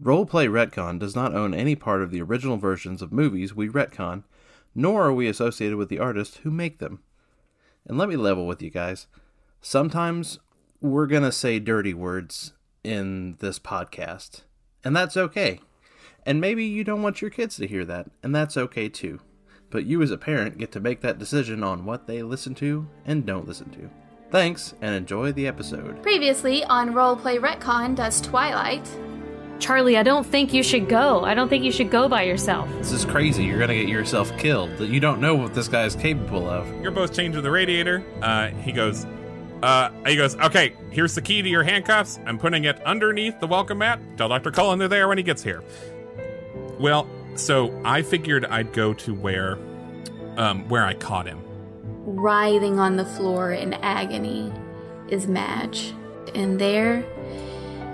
Roleplay Retcon does not own any part of the original versions of movies we retcon, nor are we associated with the artists who make them. And let me level with you guys. Sometimes we're going to say dirty words in this podcast, and that's okay. And maybe you don't want your kids to hear that, and that's okay too. But you, as a parent, get to make that decision on what they listen to and don't listen to. Thanks, and enjoy the episode. Previously on Roleplay Retcon Does Twilight. Charlie, I don't think you should go. I don't think you should go by yourself. This is crazy. You're going to get yourself killed. You don't know what this guy is capable of. You're both changing the radiator. Uh, he goes, uh, he goes, okay, here's the key to your handcuffs. I'm putting it underneath the welcome mat. Tell Dr. Cullen they're there when he gets here. Well, so I figured I'd go to where, um, where I caught him. Writhing on the floor in agony is Madge. And there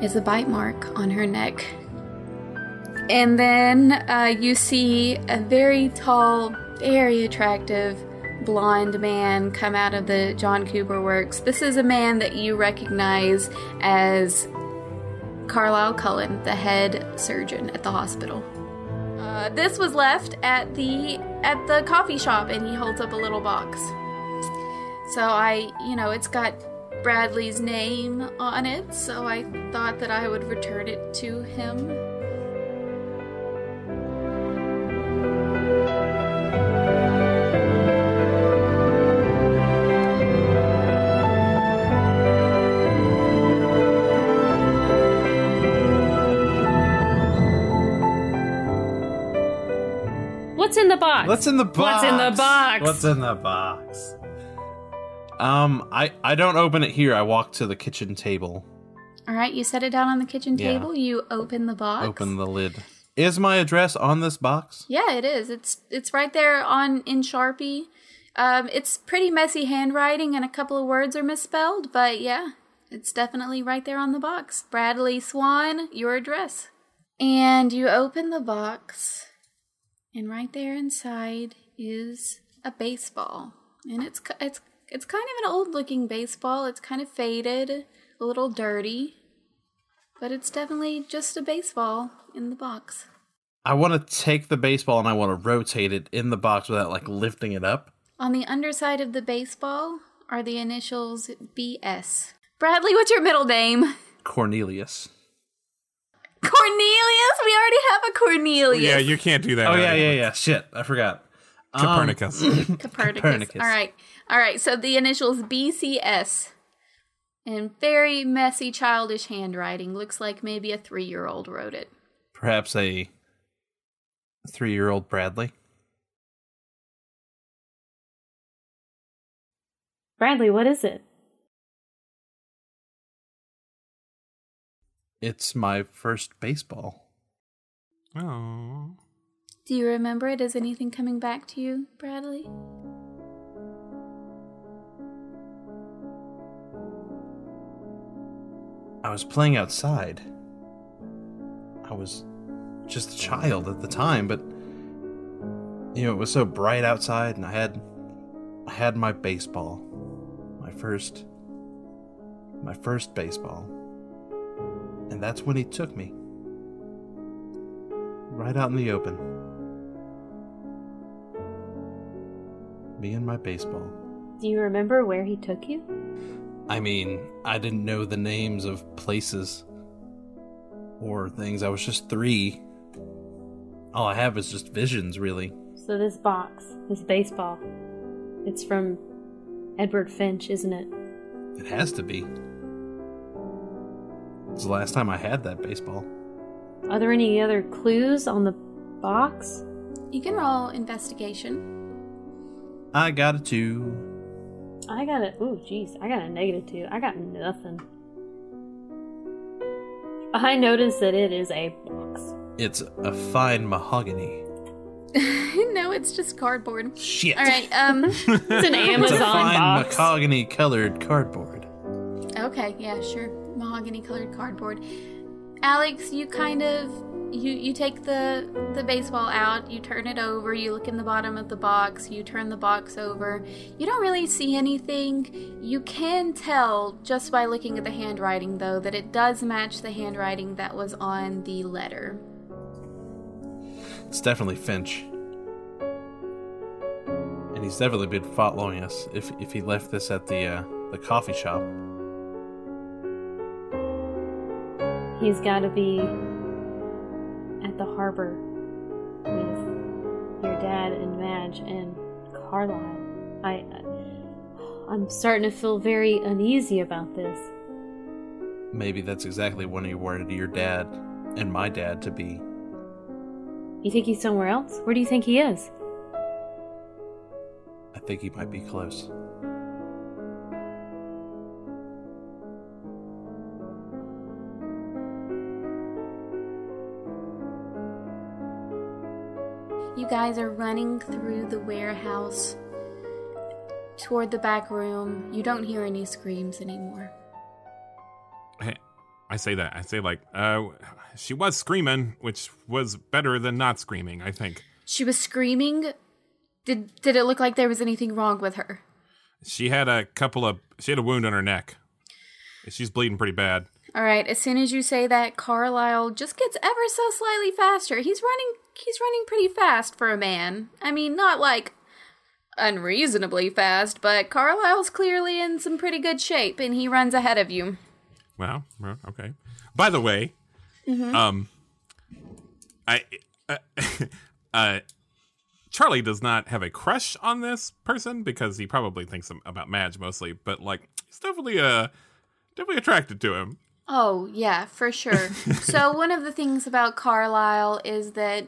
is a bite mark on her neck. And then uh, you see a very tall, very attractive blonde man come out of the John Cooper works. This is a man that you recognize as Carlisle Cullen, the head surgeon at the hospital. Uh, this was left at the at the coffee shop, and he holds up a little box. So I, you know, it's got Bradley's name on it, so I thought that I would return it to him. What's in the box? What's in the box? What's in the box? What's in the box? Um, I I don't open it here. I walk to the kitchen table, All right, you set it down on the kitchen Yeah. table. You open the box. open the lid. Is my address on this box? Yeah, it is. It's it's right there on in Sharpie. Um, it's pretty messy handwriting, and a couple of words are misspelled, but yeah, it's definitely right there on the box. Bradley Swan, your address. And you open the box, and right there inside is a baseball, and it's it's it's kind of an old looking baseball. It's kind of faded, a little dirty, but it's definitely just a baseball in the box. I want to take the baseball and I want to rotate it in the box without like lifting it up. On the underside of the baseball are the initials BS. Bradley, what's your middle name? Cornelius. Cornelius? We already have a Cornelius. Yeah, you can't do that. Oh yeah, yeah, yeah. Shit, I forgot. Um, Copernicus. Copernicus. Copernicus. All right. All right. So the initials BCS. And very messy, childish handwriting. Looks like maybe a three year old wrote it. Perhaps a three-year-old Bradley. Bradley, what is it? It's my first baseball. oh. Do you remember it? Is anything coming back to you, Bradley? I was playing outside. I was just a child at the time, but you know, it was so bright outside and I had I had my baseball. My first my first baseball. And that's when he took me. Right out in the open. Me and my baseball. Do you remember where he took you? I mean, I didn't know the names of places or things. I was just three. All I have is just visions, really. So this box, this baseball, it's from Edward Finch, isn't it? It has to be. It's the last time I had that baseball. Are there any other clues on the box? You can roll investigation. I got a two. I got a ooh, jeez, I got a negative two. I got nothing. I noticed that it is a box. It's a fine mahogany. no, it's just cardboard. Shit. All right. Um. It's an It's a fine box. mahogany colored cardboard. Okay, yeah, sure. Mahogany colored cardboard. Alex, you kind of you you take the the baseball out, you turn it over, you look in the bottom of the box, you turn the box over. You don't really see anything. You can tell just by looking at the handwriting though that it does match the handwriting that was on the letter. It's definitely Finch. And he's definitely been following us if if he left this at the uh, the coffee shop. He's got to be at the harbor with your dad and Madge and Carlisle. I, uh, I'm starting to feel very uneasy about this. Maybe that's exactly when he wanted your dad and my dad to be. You think he's somewhere else? Where do you think he is? I think he might be close. You guys are running through the warehouse toward the back room. You don't hear any screams anymore. I say that. I say like, uh, she was screaming, which was better than not screaming. I think She was screaming. Did did it look like there was anything wrong with her? she had a couple of. She had a wound on her neck. She's bleeding pretty bad. All right, as soon as you say that, Carlisle just gets ever so slightly faster. He's running he's running pretty fast for a man. I mean, not like unreasonably fast, but Carlisle's clearly in some pretty good shape and he runs ahead of you. Well, well, okay. By the way, um, I, uh, uh, Charlie does not have a crush on this person because he probably thinks about Madge mostly, but like he's definitely uh definitely attracted to him. Oh, yeah, for sure. so, one of the things about Carlisle is that,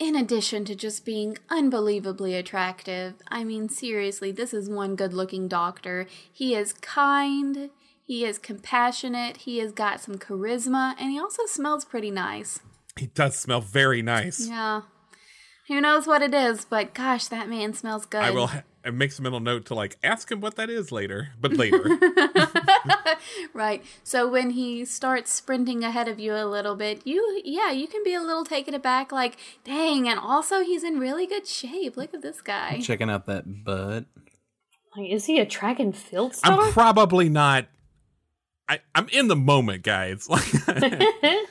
in addition to just being unbelievably attractive, I mean, seriously, this is one good looking doctor. He is kind, he is compassionate, he has got some charisma, and he also smells pretty nice. He does smell very nice. Yeah. Who knows what it is, but gosh, that man smells good. I will ha- I make some mental note to like ask him what that is later, but later. Right. So when he starts sprinting ahead of you a little bit, you yeah, you can be a little taken aback like, "Dang, and also he's in really good shape. Look at this guy." Checking out that butt. Like, is he a track and field star? I'm probably not. I, I'm in the moment, guys. I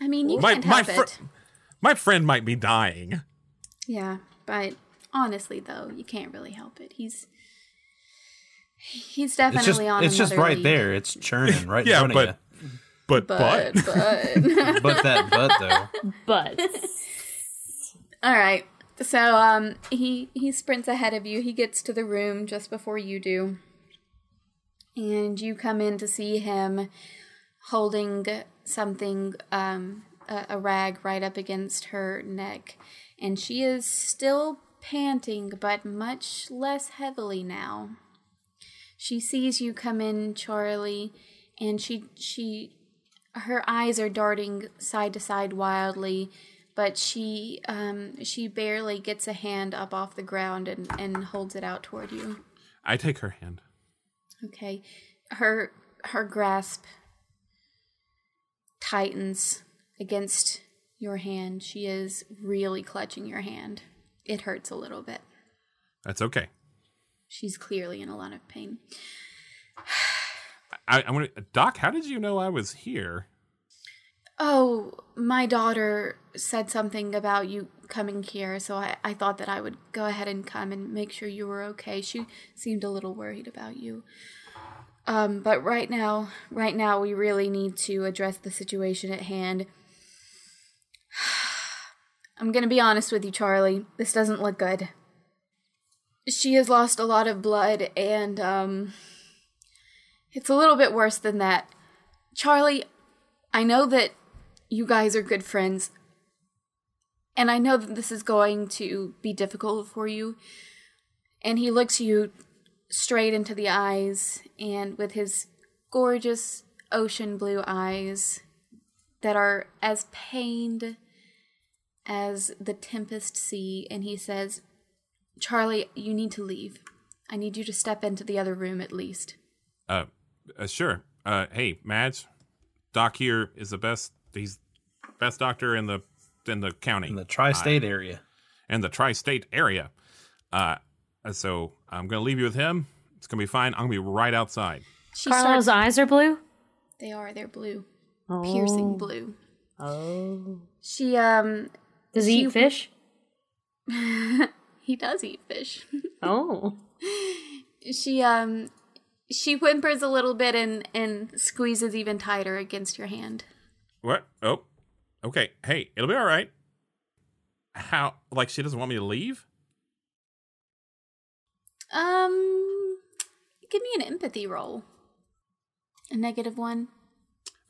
mean, you my can't my fr- it. my friend might be dying. Yeah, but honestly though, you can't really help it. He's he's It's definitely just on it's just right league. there. It's churning right Yeah, in front but of but But but, but. But that butt though. but All right. So um he he sprints ahead of you. He gets to the room just before you do. And you come in to see him holding something um a, a rag right up against her neck and she is still panting but much less heavily now. She sees you come in, Charlie, and she she her eyes are darting side to side wildly, but she um she barely gets a hand up off the ground and and holds it out toward you. I take her hand. Okay. Her her grasp tightens against your hand. She is really clutching your hand. It hurts a little bit. That's okay. She's clearly in a lot of pain. I, I want to, Doc. How did you know I was here? Oh, my daughter said something about you coming here, so I, I thought that I would go ahead and come and make sure you were okay. She seemed a little worried about you. Um, but right now, right now, we really need to address the situation at hand. I'm gonna be honest with you, Charlie. This doesn't look good. She has lost a lot of blood, and, um, it's a little bit worse than that. Charlie, I know that you guys are good friends, and I know that this is going to be difficult for you. And he looks you straight into the eyes, and with his gorgeous ocean blue eyes that are as pained as the tempest sea, and he says, Charlie, you need to leave. I need you to step into the other room at least. Uh, uh sure. Uh, hey, Madge, Doc here is the best. He's best doctor in the in the county, In the tri-state area. in the tri-state area. Uh, so I'm gonna leave you with him. It's gonna be fine. I'm gonna be right outside. She Carlo's starts. eyes are blue. They are. They're blue, Oh. piercing blue. Oh. She um. Does he She- eat fish? he does eat fish. Oh. she um. She whimpers a little bit and and squeezes even tighter against your hand. What? Oh, okay. Hey, it'll be all right. How? Like she doesn't want me to leave? Um, give me an empathy roll. A negative one.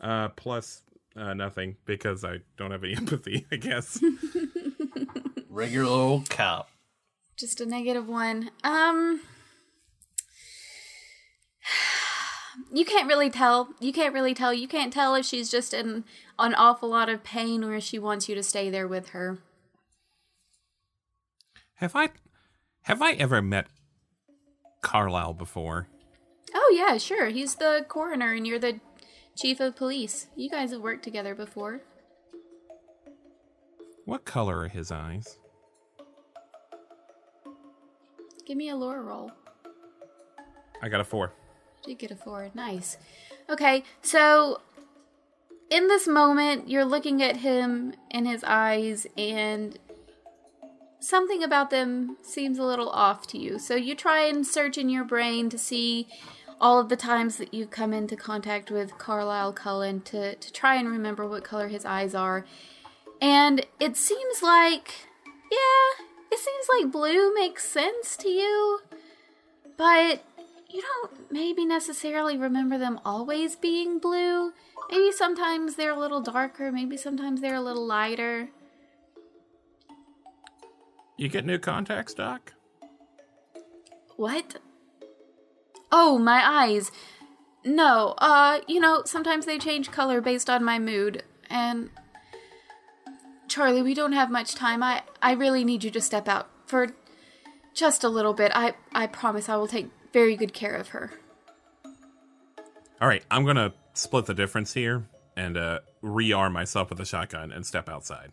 Uh, plus uh, nothing because I don't have any empathy. I guess. Regular old cop. Just a negative one. Um, you can't really tell. You can't really tell. You can't tell if she's just in an awful lot of pain or if she wants you to stay there with her. have I? Have I ever met Carlisle before? Oh yeah, sure. He's the coroner and you're the chief of police. You guys have worked together before. What color are his eyes? Give me a lore roll. I got a four. Did get a four. Nice. Okay, so in this moment, you're looking at him in his eyes, and something about them seems a little off to you. So you try and search in your brain to see all of the times that you've come into contact with Carlisle Cullen to, to try and remember what color his eyes are. And it seems like, yeah, it seems like blue makes sense to you, but you don't maybe necessarily remember them always being blue. Maybe sometimes they're a little darker, maybe sometimes they're a little lighter. You get new contacts, Doc? What? Oh, my eyes. No, uh, you know, sometimes they change color based on my mood. And Charlie, we don't have much time. I I really need you to step out for just a little bit. I I promise I will take very good care of her. All right, I'm gonna split the difference here and uh, rearm myself with a shotgun and step outside.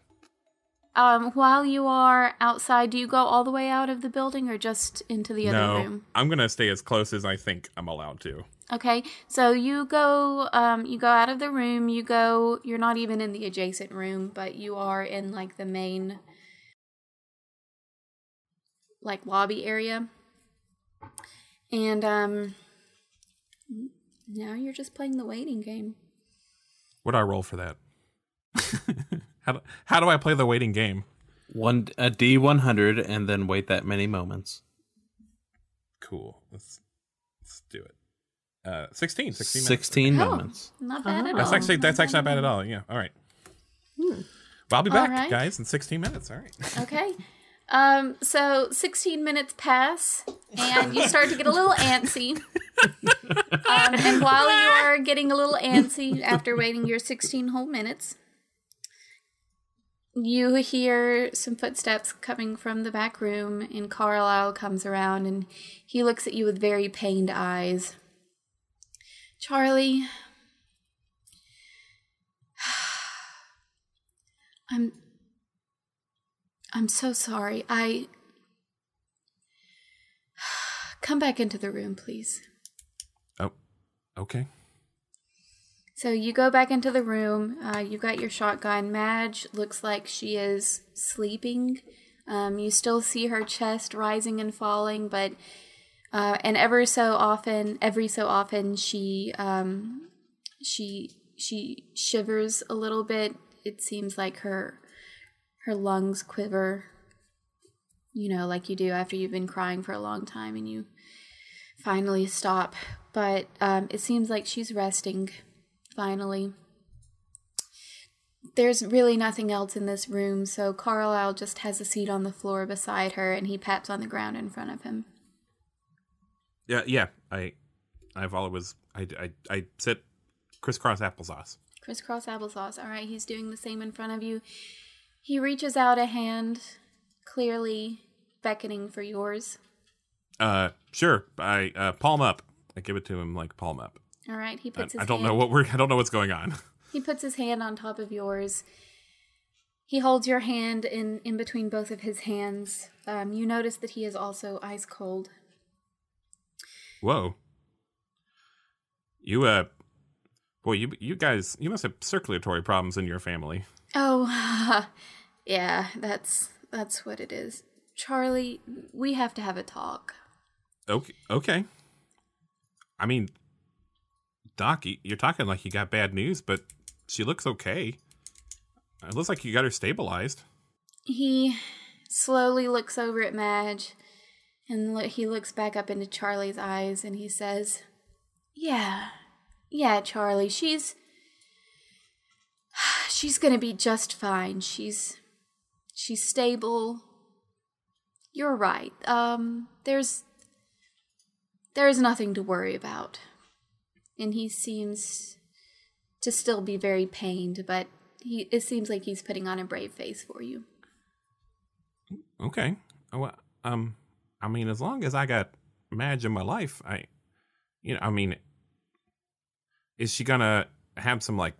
Um, while you are outside, do you go all the way out of the building or just into the other room? I'm gonna stay as close as I think I'm allowed to. Okay, so you go, um, you go out of the room. You go. You're not even in the adjacent room, but you are in like the main, like lobby area. And um, now you're just playing the waiting game. What do I roll for that? how do, how do I play the waiting game? One a D one hundred, and then wait that many moments. Cool. Let's let's do it. Uh, 16, 16 minutes. Sixteen Oh, moments. not bad at all. That's actually that's actually not bad at all. Yeah. All right. Well, I'll be back, All right. guys, in 16 minutes. All right. Okay. Um, so 16 minutes pass, and you start to get a little antsy. Um, and while you are getting a little antsy after waiting your 16 whole minutes, you hear some footsteps coming from the back room, and Carlisle comes around and he looks at you with very pained eyes. Charlie, I'm I'm so sorry. I. Come back into the room, please. Oh, okay. So you go back into the room. Uh, you got your shotgun. Madge looks like she is sleeping. Um, you still see her chest rising and falling, but uh, and ever so often, every so often, she um, she she shivers a little bit. It seems like her her lungs quiver. You know, like you do after you've been crying for a long time and you finally stop. But um, it seems like she's resting finally. There's really nothing else in this room, so Carlisle just has a seat on the floor beside her and he pats on the ground in front of him. Yeah, yeah. I, I've always, I, I, I sit crisscross applesauce. Crisscross applesauce. All right, he's doing the same in front of you. He reaches out a hand, clearly beckoning for yours. Uh, sure. I uh, palm up. I give it to him like palm up. All right, he I, puts his I don't hand, know what we're. I don't know what's going on. He puts his hand on top of yours. He holds your hand in, in between both of his hands. Um, you notice that he is also ice cold. Whoa. You uh, boy, you you guys, you must have circulatory problems in your family. Oh, yeah, that's that's what it is. Charlie, we have to have a talk. Okay. Okay. I mean, Doc, you're talking like you got bad news, but she looks okay. It looks like you got her stabilized. He slowly looks over at Madge and lo- he looks back up into Charlie's eyes and he says, Yeah, yeah, Charlie, she's. She's gonna be just fine. She's. She's stable. You're right. Um, there's. There's nothing to worry about. And he seems to still be very pained, but he it seems like he's putting on a brave face for you. Okay. Well, um, I mean, as long as I got Madge in my life, I, you know, I mean, is she gonna have some like,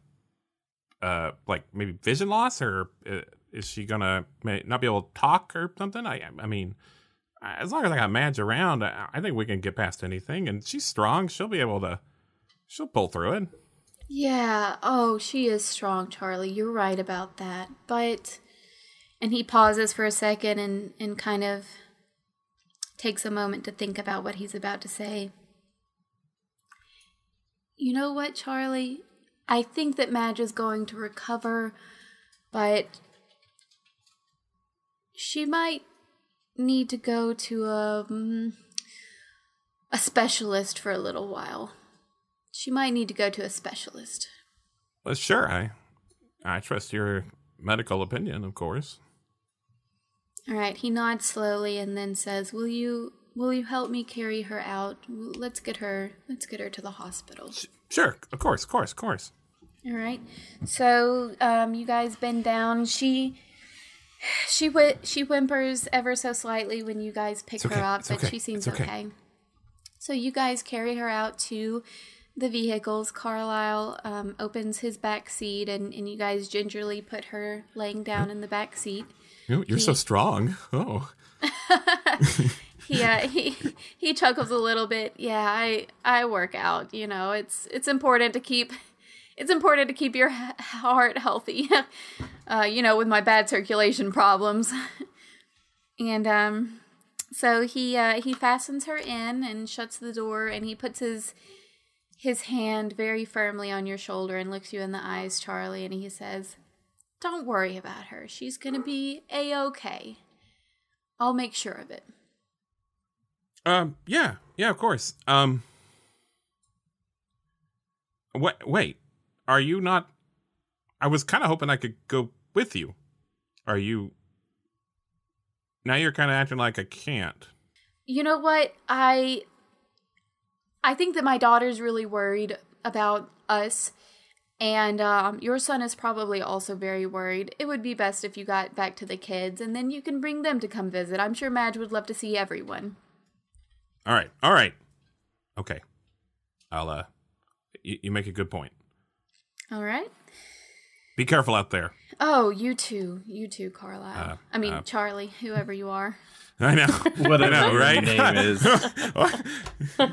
uh, like maybe vision loss, or uh, is she gonna not be able to talk or something? I, I mean, as long as I got Madge around, I, I think we can get past anything. And she's strong; she'll be able to, she'll pull through it. Yeah, oh, she is strong, Charlie. You're right about that. But and he pauses for a second and and kind of takes a moment to think about what he's about to say. You know what, Charlie? I think that Madge is going to recover, but she might need to go to a mm, a specialist for a little while. She might need to go to a specialist. Well, sure, I, I trust your medical opinion, of course. All right, he nods slowly and then says, "Will you will you help me carry her out? Let's get her let's get her to the hospital." Sure, of course, of course, of course. All right. So, um you guys bend down. She she whi- she whimpers ever so slightly when you guys pick okay, her up, it's but okay, she seems okay. okay. So you guys carry her out to the vehicles. Carlisle um, opens his back seat, and, and you guys gingerly put her laying down in the back seat. You- You're so strong. Oh, he uh, he he chuckles a little bit. Yeah, I I work out. You know, it's it's important to keep it's important to keep your heart healthy. uh, you know, with my bad circulation problems. and um, so he uh, he fastens her in and shuts the door, and he puts his his hand very firmly on your shoulder and looks you in the eyes, Charlie, and he says, "Don't worry about her. She's gonna be a okay. I'll make sure of it." um, yeah, yeah, of course. Um, wait, wait, are you not? I was kind of hoping I could go with you. Are you? Now you're kind of acting like I can't. You know what? I I think that my daughter's really worried about us and um, your son is probably also very worried. It would be best if you got back to the kids and then you can bring them to come visit. I'm sure Madge would love to see everyone. All right, all right, okay. I'll uh, you, you make a good point. All right. Be careful out there. Oh, you too. You too, Carlisle. Uh, I mean, uh, Charlie, whoever you are. I know. Whatever I know, your right? name is.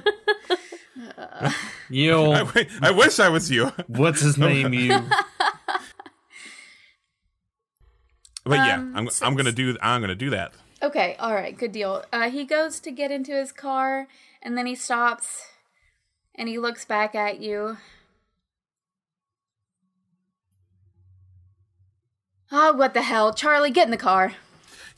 You. wi- I wish I was you. What's his name? You. But yeah, Um, I'm so- I'm gonna do I'm gonna do that. Okay, all right, good deal. Uh, he goes to get into his car, and then he stops, and he looks back at you. Oh, what the hell, Charlie? Get in the car.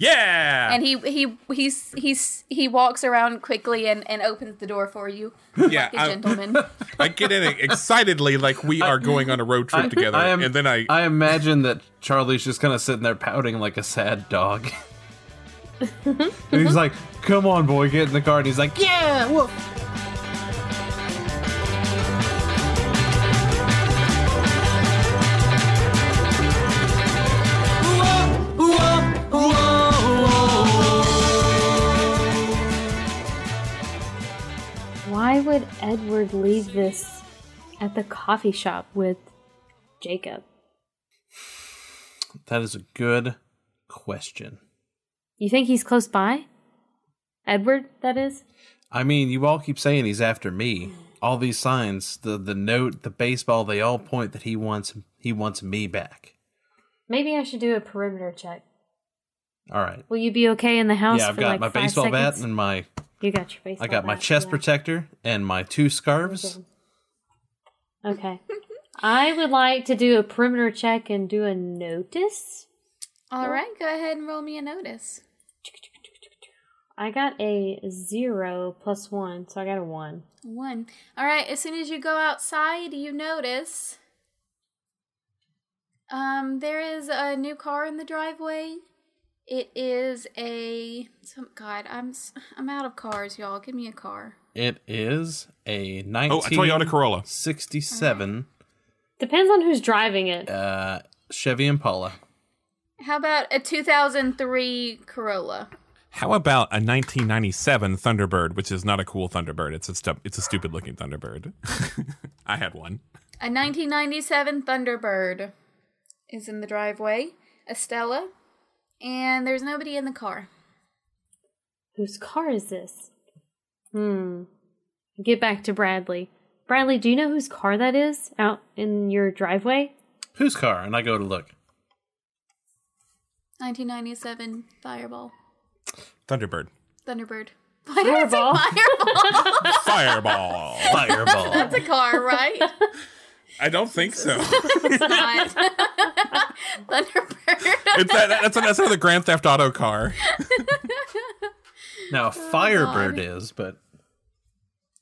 Yeah. And he he he's he's he walks around quickly and and opens the door for you, yeah, like a I, gentleman. I get in excitedly like we are going on a road trip I- together, I am- and then I I imagine that Charlie's just kind of sitting there pouting like a sad dog. and he's like, "Come on, boy, get in the car." And he's like, "Yeah." Well, Edward leave this at the coffee shop with Jacob? That is a good question. You think he's close by? Edward, that is? I mean, you all keep saying he's after me. All these signs, the the note, the baseball, they all point that he wants he wants me back. Maybe I should do a perimeter check. All right. Will you be okay in the house? Yeah, I've got like my baseball seconds? bat and my You got your baseball I got my bat, chest yeah. protector and my two scarves. Okay. I would like to do a perimeter check and do a notice. All right, go ahead and roll me a notice. I got a zero plus one, so I got a one. One. All right, as soon as you go outside, you notice um there is a new car in the driveway. It is a some God, I'm s- I'm out of cars, y'all. Give me a car. It is a 19 Oh, a Toyota Corolla. 67 Depends on who's driving it. uh, Chevy Impala. How about a 2003 Corolla? How about a 1997 Thunderbird, which is not a cool Thunderbird. It's a stu- it's a stupid looking Thunderbird. I had one. A 1997 Thunderbird is in the driveway. Estella, and there's nobody in the car. Whose car is this? Hmm. Get back to Bradley. Bradley, do you know whose car that is out in your driveway? Whose car? And I go to look. 1997 Fireball. Thunderbird. Thunderbird. Why did I Fireball. say Fireball. Fireball? Fireball. That's a car, right? I don't think so. It's not. Thunderbird. It's that, that's, that's another Grand Theft Auto car. now, a Firebird is, but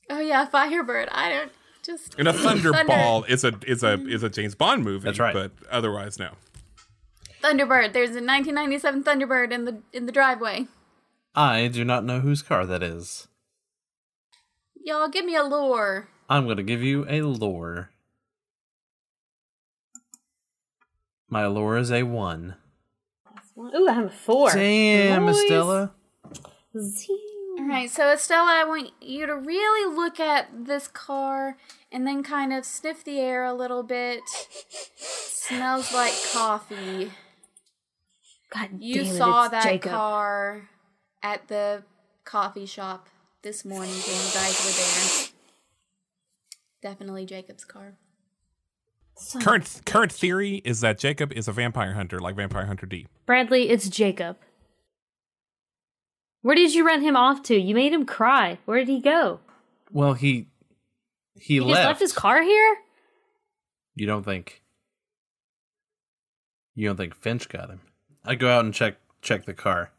Oh yeah, Firebird. I don't just And a Thunderball is a is a is a James Bond movie. That's right. But otherwise, no. Thunderbird. There's a 1997 Thunderbird in the in the driveway. I do not know whose car that is. Y'all give me a lore. I'm going to give you a lure. My lure is a one. Ooh, I have a four. Damn, Nice. Estella. All right, so Estella, I want you to really look at this car and then kind of sniff the air a little bit. Smells like coffee. God You damn it, saw it's that Jacob. car at the coffee shop this morning when you guys were there. Definitely Jacob's car. Son of- Current current theory is that Jacob is a vampire hunter, like Vampire Hunter D. Bradley, it's Jacob. Where did you run him off to? You made him cry. Where did he go? Well, he he, He left. just left his car here? You don't think you don't think Finch got him? I go out and check check the car.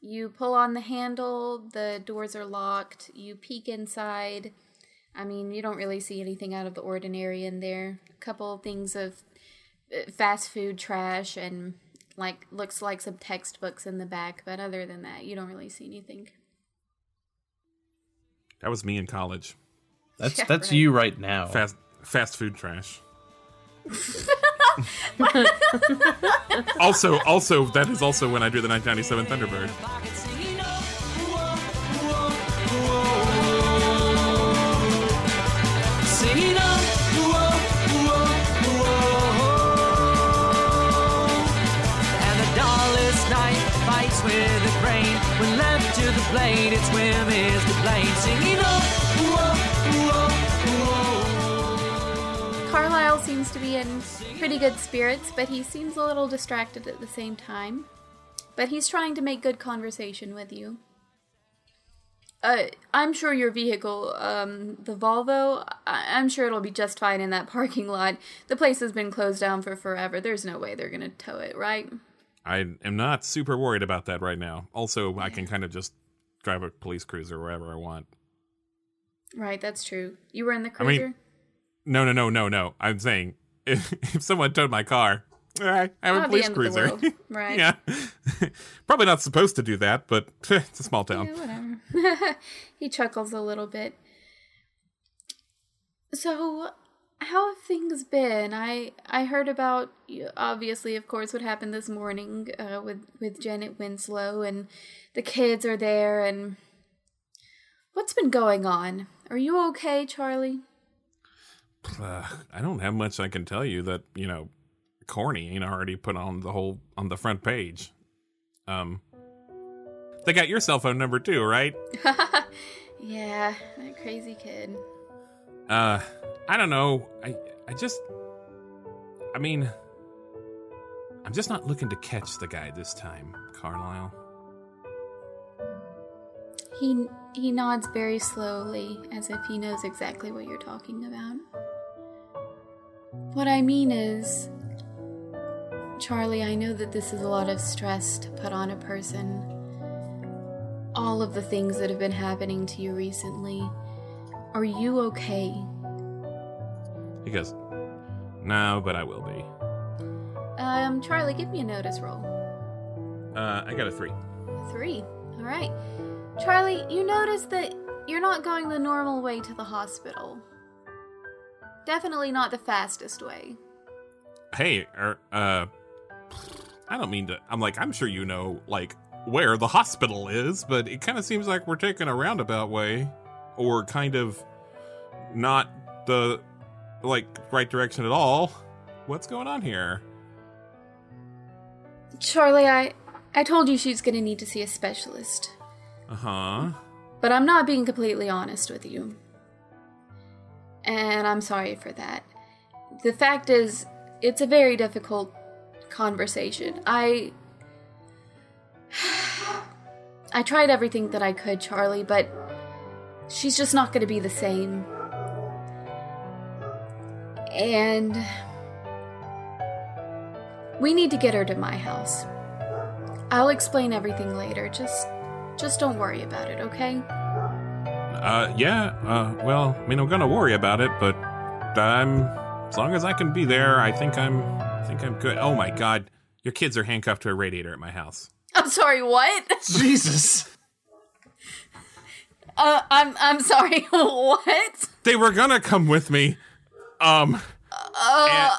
You pull on the handle, the doors are locked, you peek inside. I mean, you don't really see anything out of the ordinary in there. A couple of things of uh, fast food trash and like looks like some textbooks in the back, but other than that, you don't really see anything. That was me in college. That's Yeah, that's right. you right now. Fast fast food trash. also, also that is also when I drew the 1997 Thunderbird. When left to the blade, its whim is blame. Singing on, whoa, whoa, whoa. Carlisle seems to be in pretty good spirits, but he seems a little distracted at the same time. But he's trying to make good conversation with you. Uh, I'm sure your vehicle, um, the Volvo, I- I'm sure it'll be just fine in that parking lot. The place has been closed down for forever. There's no way they're gonna tow it, right? I am not super worried about that right now. Also, I can kind of just drive a police cruiser wherever I want. Right, that's true. You were in the I mean- cruiser? No, no, no, no, no. I'm saying if, if someone towed my car, I have a Not the police end of the cruiser. world, right. yeah. Probably not supposed to do that, but it's a small town. Yeah, whatever. he chuckles a little bit. So, how have things been? I I heard about obviously, of course, what happened this morning uh, with with Janet Winslow, and the kids are there. And What's been going on? Are you okay, Charlie? Uh, I don't have much I can tell you that you know, corny ain't already put on the whole on the front page. Um, they got your cell phone number too, right? Yeah, that crazy kid. Uh, I don't know. I I just, I mean, I'm just not looking to catch the guy this time, Carlisle. He he nods very slowly, as if he knows exactly what you're talking about. What I mean is, Charlie, I know that this is a lot of stress to put on a person. All of the things that have been happening to you recently. Are you okay? He goes, No, but I will be. Um, Charlie, give me a notice roll. Uh, I got a three. Three. All right. Charlie, you notice that you're not going the normal way to the hospital. Definitely not the fastest way. Hey, er, uh, I don't mean to. I'm like, I'm sure you know, like, where the hospital is, but it kind of seems like we're taking a roundabout way, or kind of not the like right direction at all. What's going on here? Charlie, I I told you she's gonna need to see a specialist. Uh huh. But I'm not being completely honest with you. And I'm sorry for that. The fact is, it's a very difficult conversation. I. I tried everything that I could, Charlie, but she's just not going to be the same. And. We need to get her to my house. I'll explain everything later. Just. Just don't worry about it, okay? Uh, yeah. Uh, well, I mean, I'm gonna worry about it, but I'm as long as I can be there. I think I'm. I think I'm good. Oh my god, your kids are handcuffed to a radiator at my house. I'm sorry, what? Jesus. Uh, I'm I'm sorry. what? They were gonna come with me. Um. and,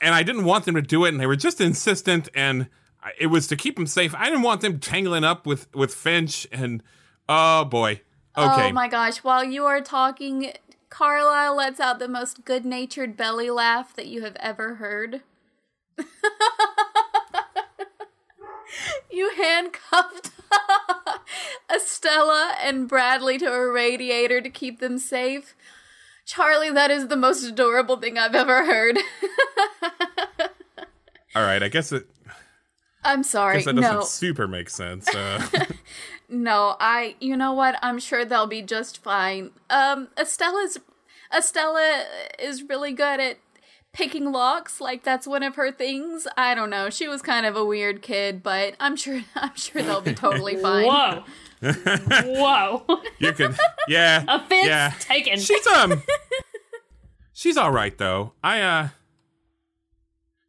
and I didn't want them to do it, and they were just insistent, and I- it was to keep them safe. I didn't want them tangling up with with Finch, and oh boy. Okay. Oh my gosh! While you are talking, Carlisle lets out the most good-natured belly laugh that you have ever heard. you handcuffed Estella and Bradley to a radiator to keep them safe. Charlie, that is the most adorable thing I've ever heard. All right. I guess it. I'm I sorry. guess that doesn't No, super make sense. Uh, no, I. You know what? I'm sure they'll be just fine. Um, Estella's Estella is really good at picking locks. Like that's one of her things. I don't know. She was kind of a weird kid, but I'm sure. I'm sure they'll be totally fine. Whoa. Whoa. you can. Yeah. Offense Yeah. taken. She's um. she's all right though. I uh.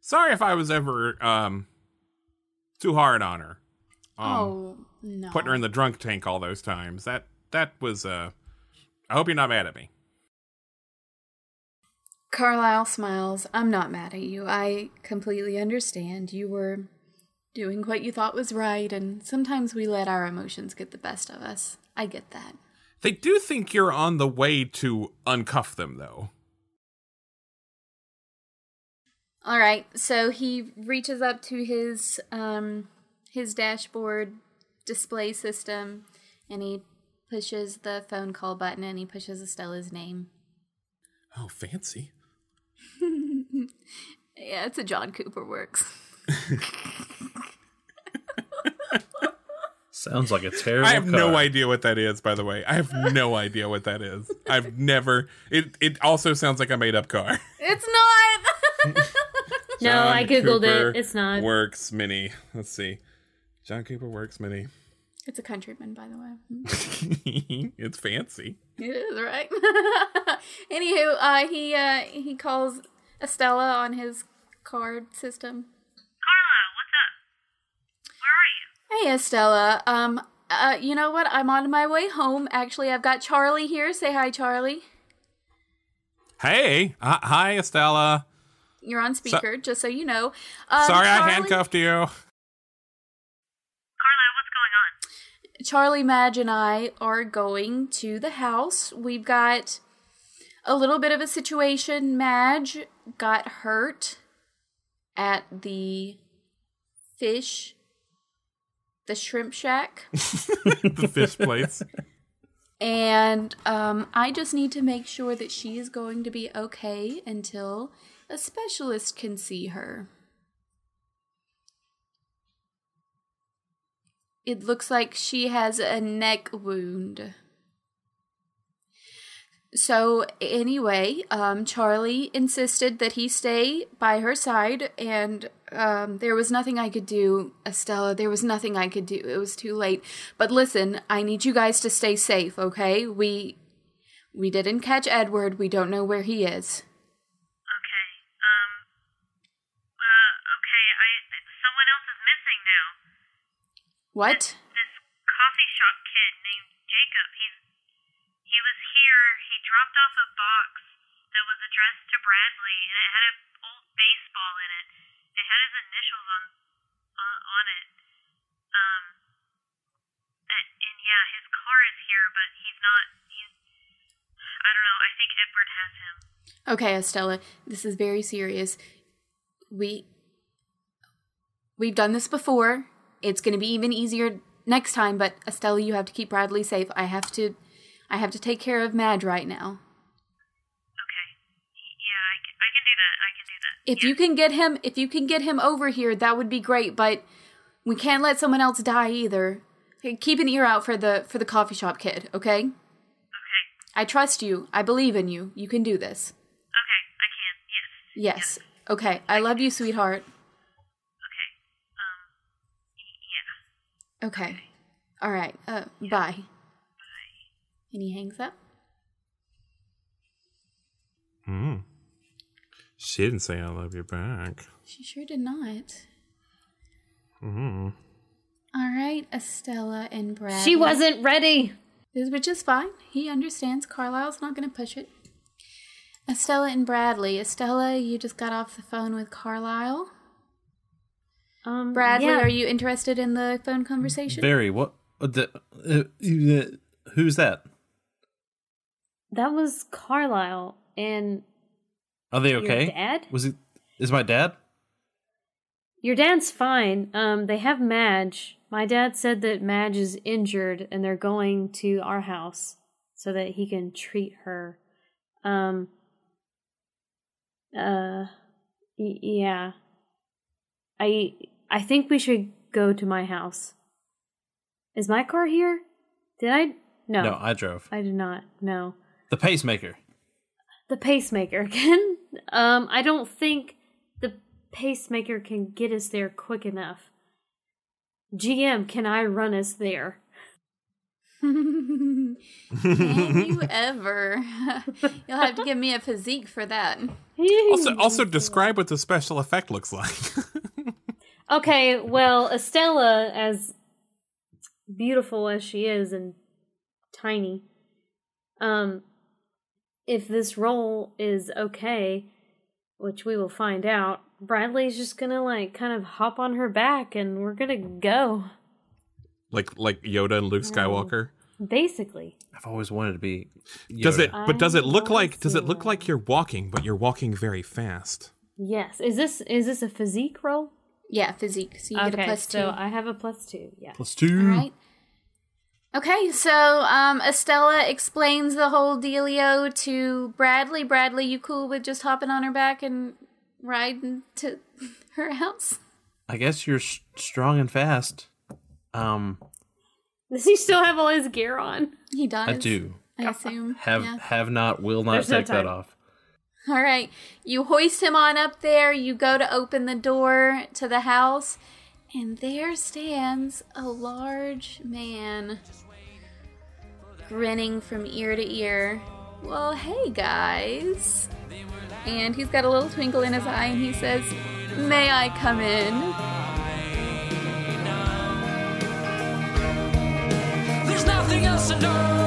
Sorry if I was ever um. Too hard on her. Um, oh no. putting her in the drunk tank all those times. That that was uh I hope you're not mad at me. Carlisle smiles. I'm not mad at you. I completely understand. You were doing what you thought was right, and sometimes we let our emotions get the best of us. I get that. They do think you're on the way to uncuff them though. All right. So he reaches up to his um his dashboard display system and he pushes the phone call button and he pushes Estella's name. Oh, fancy. Yeah, it's a John Cooper works. Sounds like a terrible. I have no idea what that is, by the way. I have no idea what that is. I've never it it also sounds like a made up car. It's not. no, I googled Cooper it. It's not. Works Mini. Let's see. John Cooper Works Mini. It's a countryman, by the way. it's fancy. It is right. Anywho, uh, he uh, he calls Estella on his card system. Carla, what's up? Where are you? Hey Estella, um, uh, you know what? I'm on my way home. Actually, I've got Charlie here. Say hi, Charlie. Hey, uh, hi Estella. You're on speaker, just so you know. Um, Sorry I Charlie- handcuffed you. Charlie, Madge, and I are going to the house. We've got a little bit of a situation. Madge got hurt at the fish, the shrimp shack. the fish place. And um, I just need to make sure that she is going to be okay until a specialist can see her. It looks like she has a neck wound. So, anyway, um, Charlie insisted that he stay by her side, and um, there was nothing I could do, Estella. There was nothing I could do. It was too late. But listen, I need you guys to stay safe, okay? We we didn't catch Edward. We don't know where he is. Okay. Um. Uh. Okay. I. Someone else is missing now. What? This coffee shop kid named Jacob. He's. He was here. He dropped off a box that was addressed to Bradley, and it had an old baseball in it. It had his initials on. On, on it. Um. And, and yeah, his car is here, but he's not. He's. I don't know. I think Edward has him. Okay, Estella, this is very serious. We we've done this before. It's going to be even easier next time, but Estella, you have to keep Bradley safe. I have to I have to take care of Madge right now. Okay. Yeah, I can, I can do that. I can do that. If you can get him if you can get him over here, that would be great, but we can't let someone else die either. Keep an ear out for the for the coffee shop kid, okay? Okay. I trust you. I believe in you. You can do this. Okay, I can. Yes. Yes. Okay. I love you, sweetheart. Okay. All right. Uh, bye. And he hangs up. Hmm. She didn't say I love you back. She sure did not. Hmm. All right, Estella and Brad. She wasn't ready. Which is fine. He understands. Carlisle's not going to push it. Estella and Bradley. Estella, you just got off the phone with Carlisle. Um, Bradley, yeah. are you interested in the phone conversation? Very. What? uh, The, uh, uh, who's that? That was Carlisle and Are they your okay? dad. Was it? Is my dad? Your dad's fine. Um, they have Madge. My dad said that Madge is injured and they're going to our house so that he can treat her. Um, uh, y- yeah. I I think we should go to my house. Is my car here? Did I? No, No, I drove. I did not. No. The pacemaker. the pacemaker again. um, I don't think the pacemaker can get us there quick enough. GM, can I run us there? Can you ever? You'll have to give me a physique for that. Also, also describe what the special effect looks like. Okay, well, Estella, as beautiful as she is and tiny, um, if this role is okay, which we will find out, Bradley's just gonna like kind of hop on her back and we're gonna go. like like Yoda and Luke Skywalker. Basically. I've always wanted to be. Does it? But does it look like? Does it look like you're walking, but you're walking very fast? Yes. Is this is this a physique role? Yeah, physique. So you get a okay, plus two. so I have a plus two. Yeah. Plus two. All right. Okay, so um, Estella explains the whole dealio to Bradley. Bradley, you cool with just hopping on her back and riding to her house? I guess you're s- strong and fast. Um, Does he still have all his gear on? He does. I do. I assume. Have Yeah. have not. Will not There's no take that off. All right. You hoist him on up there. You go to open the door to the house, and there stands a large man, grinning from ear to ear. Well, hey guys. And he's got a little twinkle in his eye, and he says, May I come in? There's nothing else to.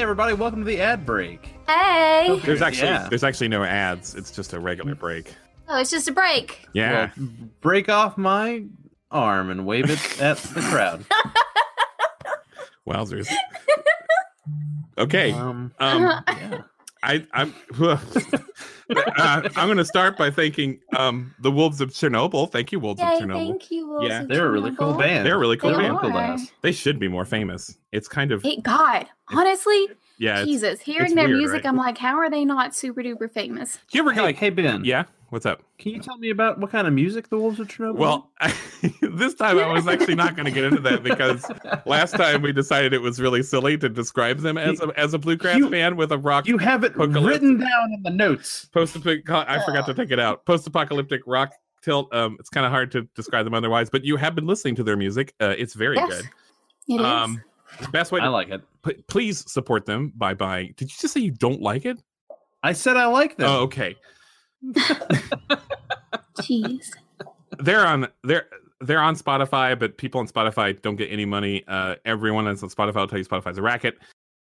Everybody, welcome to the ad break. Hey! There's actually Yeah. there's actually no ads. It's just a regular break. Oh, it's just a break. Yeah. Well, break off my arm and wave it at the crowd. Wowzers. Okay. Um, Um, yeah. I, I'm uh, I'm going to start by thanking um, the Wolves of Chernobyl. Thank you, Wolves Yay, of Chernobyl. thank you, Wolves Yeah, of They're a really cool band. They're a really cool They band. Are. They should be more famous. It's kind of Thank God. Honestly, yeah. It's, Jesus, hearing it's their weird, music, right? I'm like, how are they not super duper famous? you ever Hey, like hey Ben. yeah? What's up? Can you tell me about what kind of music the Wolves of Chernobyl? Well, this time I was actually not going to get into that because last time we decided it was really silly to describe them as a as a bluegrass You- band with a rock you have it written down in the notes. post I forgot to take it out. Post apocalyptic rock tilt. Um, it's kind of hard to describe them otherwise, but you have been listening to their music. Uh, it's very Yes, good. It is. Um, the best way I to like it. p- please support them by buying. Did you just say you don't like it? I said I like them. Oh, okay. Jeez. They're on they're they're on Spotify, but people on Spotify don't get any money. Uh, everyone that's on Spotify will tell you Spotify's a racket.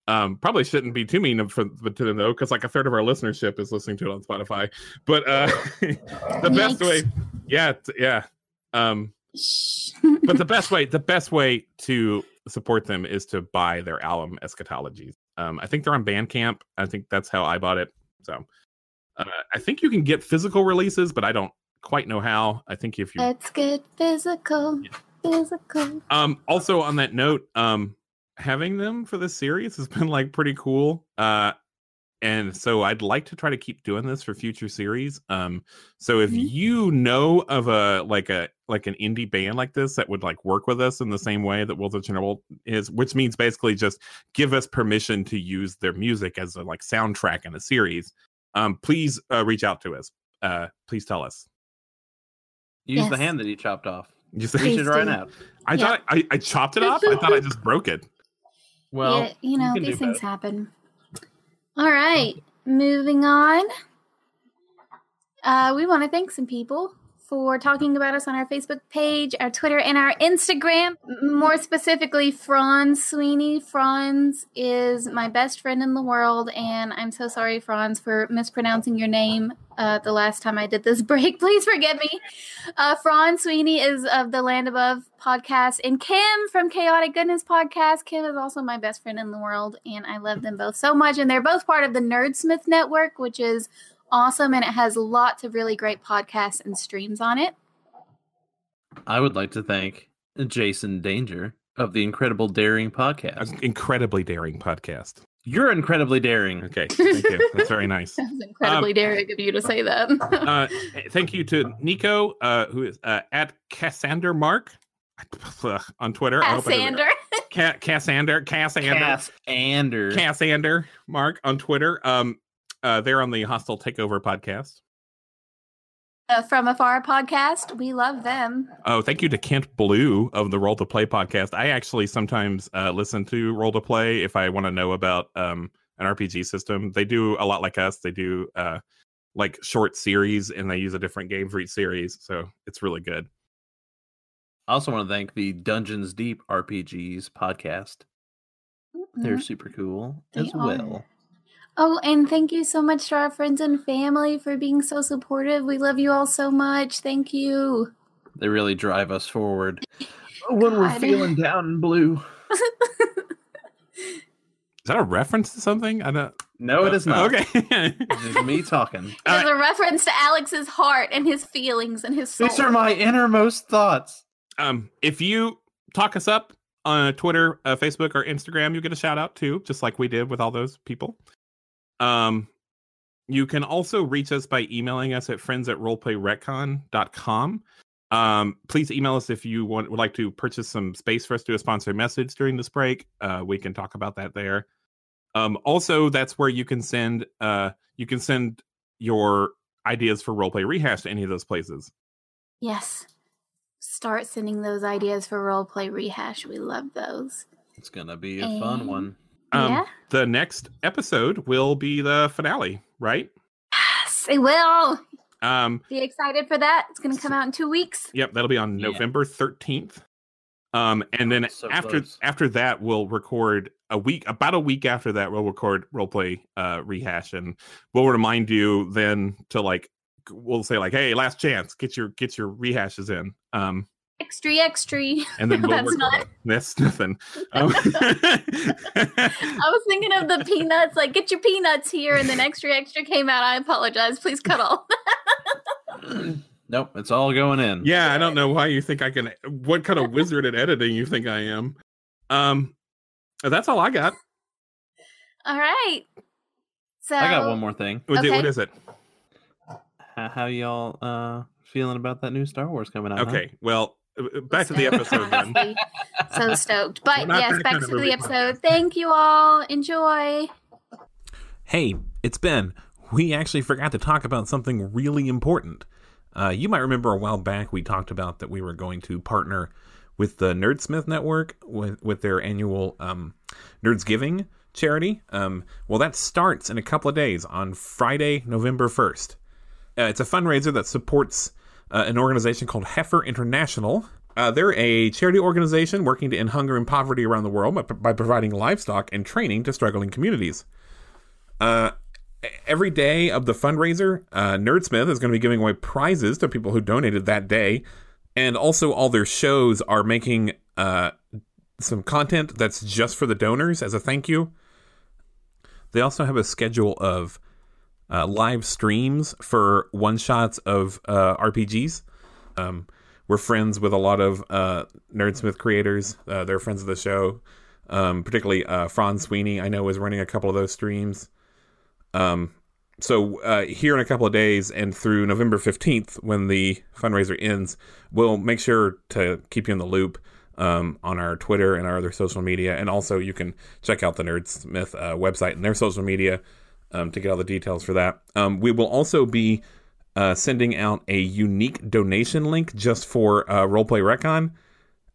Um, probably shouldn't be too mean for but to them though, because like a third of our listenership is listening to it on Spotify. But uh, the best way, yeah, yeah. Um, but the best way the best way to support them is to buy their album eschatologies um i think they're on bandcamp i think that's how i bought it so uh, i think you can get physical releases but i don't quite know how i think if you Let's get physical. Physical. um also on that note um having them for this series has been like pretty cool uh and so i'd like to try to keep doing this for future series um so if Mhm. you know of a like a like an indie band like this that would like work with us in the same way that Wolves of Chernobyl is which means basically just give us permission to use their music as a like soundtrack in a series um please uh, reach out to us uh please tell us Use the hand that he chopped off. just Reach Please it right do. out. i Yeah. thought I, I chopped it off i thought i just broke it Well, yeah, you know, can do these things both. happen. All right, moving on. Uh, we want to thank some people for talking about us on our Facebook page, our Twitter, and our Instagram. More specifically, Franz Sweeney. Franz is my best friend in the world, and I'm so sorry, Franz, for mispronouncing your name uh, the last time I did this break. Please forgive me. Uh, Franz Sweeney is of the Land Above podcast, and Kim from Chaotic Goodness podcast. Kim is also my best friend in the world, and I love them both so much. And they're both part of the Nerdsmith Network, which is awesome, and it has lots of really great podcasts and streams on it. I would like to thank Jason Danger of the Incredible Daring podcast. An incredibly daring podcast You're incredibly daring. okay thank you that's very nice That was incredibly daring of you to say that. uh, thank you to Nico, uh, who is uh, at Cassander Mark on Twitter. I hope I didn't- Ca- Cassander, Cassander, Cass Cassander Mark on Twitter. Um, uh, they're on the Hostile Takeover podcast. Uh, from Afar podcast. We love them. Oh, thank you to Kent Blue of the Roll to Play podcast. I actually sometimes uh, listen to Roll to Play if I want to know about um, an RPG system. They do a lot like us. They do uh, like short series, and they use a different game for each series, so it's really good. I also want to thank the Dungeons Deep RPGs podcast. They're super cool They as are. well. Oh, and thank you so much to our friends and family for being so supportive. We love you all so much. Thank you. They really drive us forward when we're feeling down and blue. Is that a reference to something? I don't. No, it is not. Okay. It's me talking. It's a reference to Alex's heart and his feelings and his soul. These are my innermost thoughts. um, if you talk us up on Twitter, uh, Facebook, or Instagram, you get a shout out too, just like we did with all those people. Um, you can also reach us by emailing us at friends at roleplayretcon.com. Um, please email us if you want would like to purchase some space for us to do a sponsored message during this break. Uh, we can talk about that there. Um, also, that's where you can send uh, you can send your ideas for roleplay rehash to any of those places. Yes. Start sending those ideas for roleplay rehash. We love those. It's gonna be a fun one. Um, yeah. The next episode will be the finale, right? Yes, it will. Um, Be excited for that. It's going to come out in two weeks. yep, that'll be on Yeah. November 13th. Um, and then So after close. after that, we'll record a week. About a week after that, we'll record roleplay uh, rehash, and we'll remind you then to like we'll say like, hey, last chance, get your get your rehashes in. Um, Extra, extra. and then That's not- that's nothing. Um, I was thinking of the peanuts, like get your peanuts here, and then extra, extra came out. I apologize. Please cut all. Nope, it's all going in. yeah, I don't know why you think I can. What kind of wizard at editing you think I am? Um, that's all I got. all right. So I got one more thing. What, Okay. what is it? How, how y'all uh feeling about that new Star Wars coming out? huh? Okay, well, uh, back to the episode then. So stoked. But not yes, back to the episode. Thank you all. Enjoy. Hey, it's Ben. We actually forgot to talk about something really important. Uh, you might remember a while back we talked about that we were going to partner with the Nerdsmith Network with, with their annual um, Nerds Giving charity. Um, well, that starts in a couple of days on Friday, November 1st. Uh, it's a fundraiser that supports uh, an organization called Heifer International. Uh, they're a charity organization working to end hunger and poverty around the world by, by providing livestock and training to struggling communities. Uh, every day of the fundraiser, uh, Nerdsmith is going to be giving away prizes to people who donated that day, and also all their shows are making uh, some content that's just for the donors as a thank you. They also have a schedule of uh, live streams for one shots of uh, RPGs. Um, we're friends with a lot of uh, Nerdsmith creators. Uh, they're friends of the show. Um, particularly uh, Franz Sweeney, I know, is running a couple of those streams. Um, so uh, here in a couple of days and through November 15th, when the fundraiser ends, we'll make sure to keep you in the loop um, on our Twitter and our other social media. And also, you can check out the Nerdsmith uh, website and their social media um, to get all the details for that. Um, we will also be uh, sending out a unique donation link just for uh, Roleplay Recon.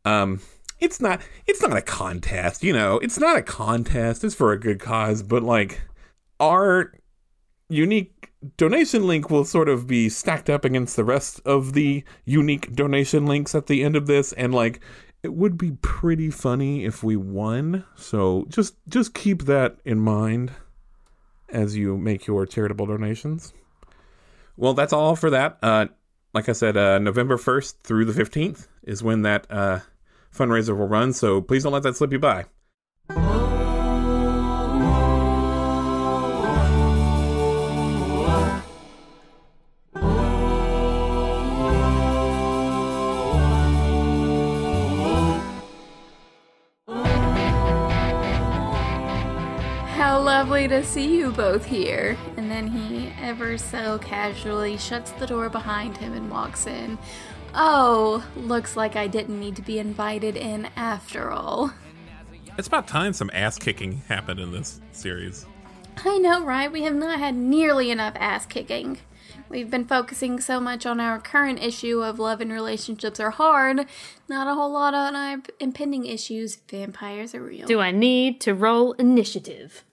Um, it's not it's not a contest, you know. It's not a contest. It's for a good cause, but like our unique donation link will sort of be stacked up against the rest of the unique donation links at the end of this and like it would be pretty funny if we won. So just just keep that in mind as you make your charitable donations. Well, that's all for that. Uh like I said, uh November 1st through the 15th is when that uh fundraiser will run, so please don't let that slip you by. To see you both here. And then he ever so casually shuts the door behind him and walks in. Oh, looks like I didn't need to be invited in after all. It's about time some ass kicking happened in this series. I know, right? We have not had nearly enough ass kicking. We've been focusing so much on our current issue of love and relationships are hard, not a whole lot on our impending issues. Vampires are real. Do I need to roll initiative?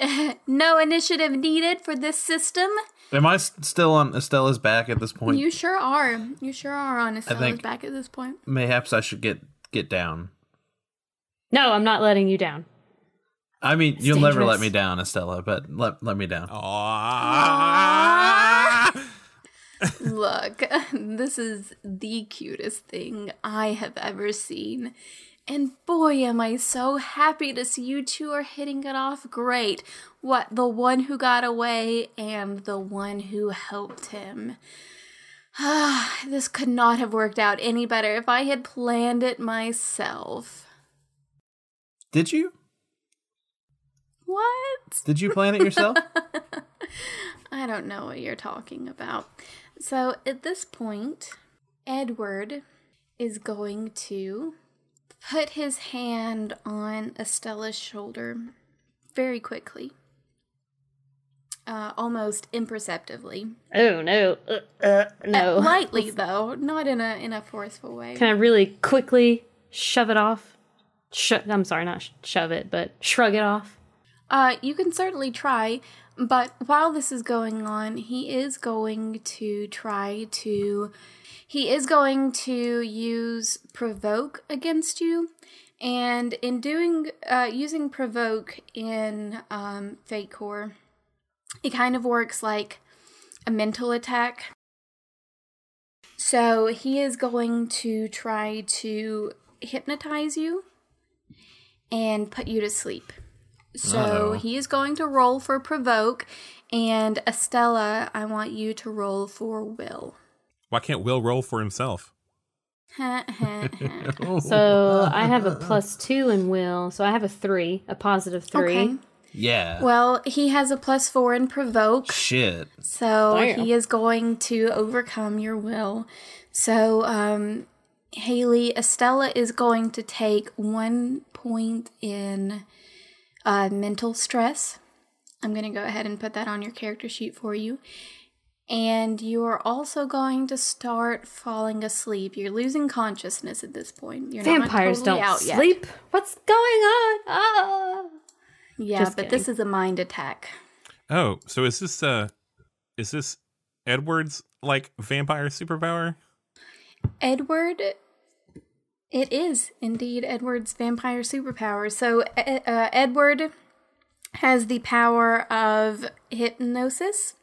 no initiative needed for this system. Am I still on Estella's back at this point? You sure are. You sure are on Estella's think- back at this point. Mayhaps I should get get down. No, I'm not letting you down. I mean, you'll never let me down, Estella, but let let me down. Look, this is the cutest thing I have ever seen. And boy, am I so happy to see you two are hitting it off great. What, the one who got away and the one who helped him. Ah, this could not have worked out any better if I had planned it myself. Did you? What? Did you plan it yourself? I don't know what you're talking about. So at this point, Edward is going to put his hand on Estella's shoulder very quickly, uh, almost imperceptibly. Oh no, uh, uh, no. Uh, lightly though, not in a in a forceful way. Can I really quickly shove it off? Sh- I'm sorry, not sh- shove it, but shrug it off. Uh, you can certainly try, but while this is going on, he is going to try to. He is going to use provoke against you, and in doing uh, using provoke in um, Fate Core, it kind of works like a mental attack. So he is going to try to hypnotize you and put you to sleep. So Uh-oh. he is going to roll for provoke, and Estella, I want you to roll for will. Why can't Will roll for himself? So I have a plus two in will, so I have a three, a positive three. Okay. Yeah. Well, he has a plus four in provoke, Shit. so Damn. he is going to overcome your will. So, um, Haley, Estella is going to take one point in uh, mental stress. I'm going to go ahead and put that on your character sheet for you. And you are also going to start falling asleep. You're losing consciousness at this point. You're Vampires not totally don't out yet. sleep. What's going on? Ah. Yeah, Just but this is a mind attack. Oh, so is this uh is this Edward's like vampire superpower? Edward, it is indeed Edward's vampire superpower. So, uh, Edward has the power of hypnosis,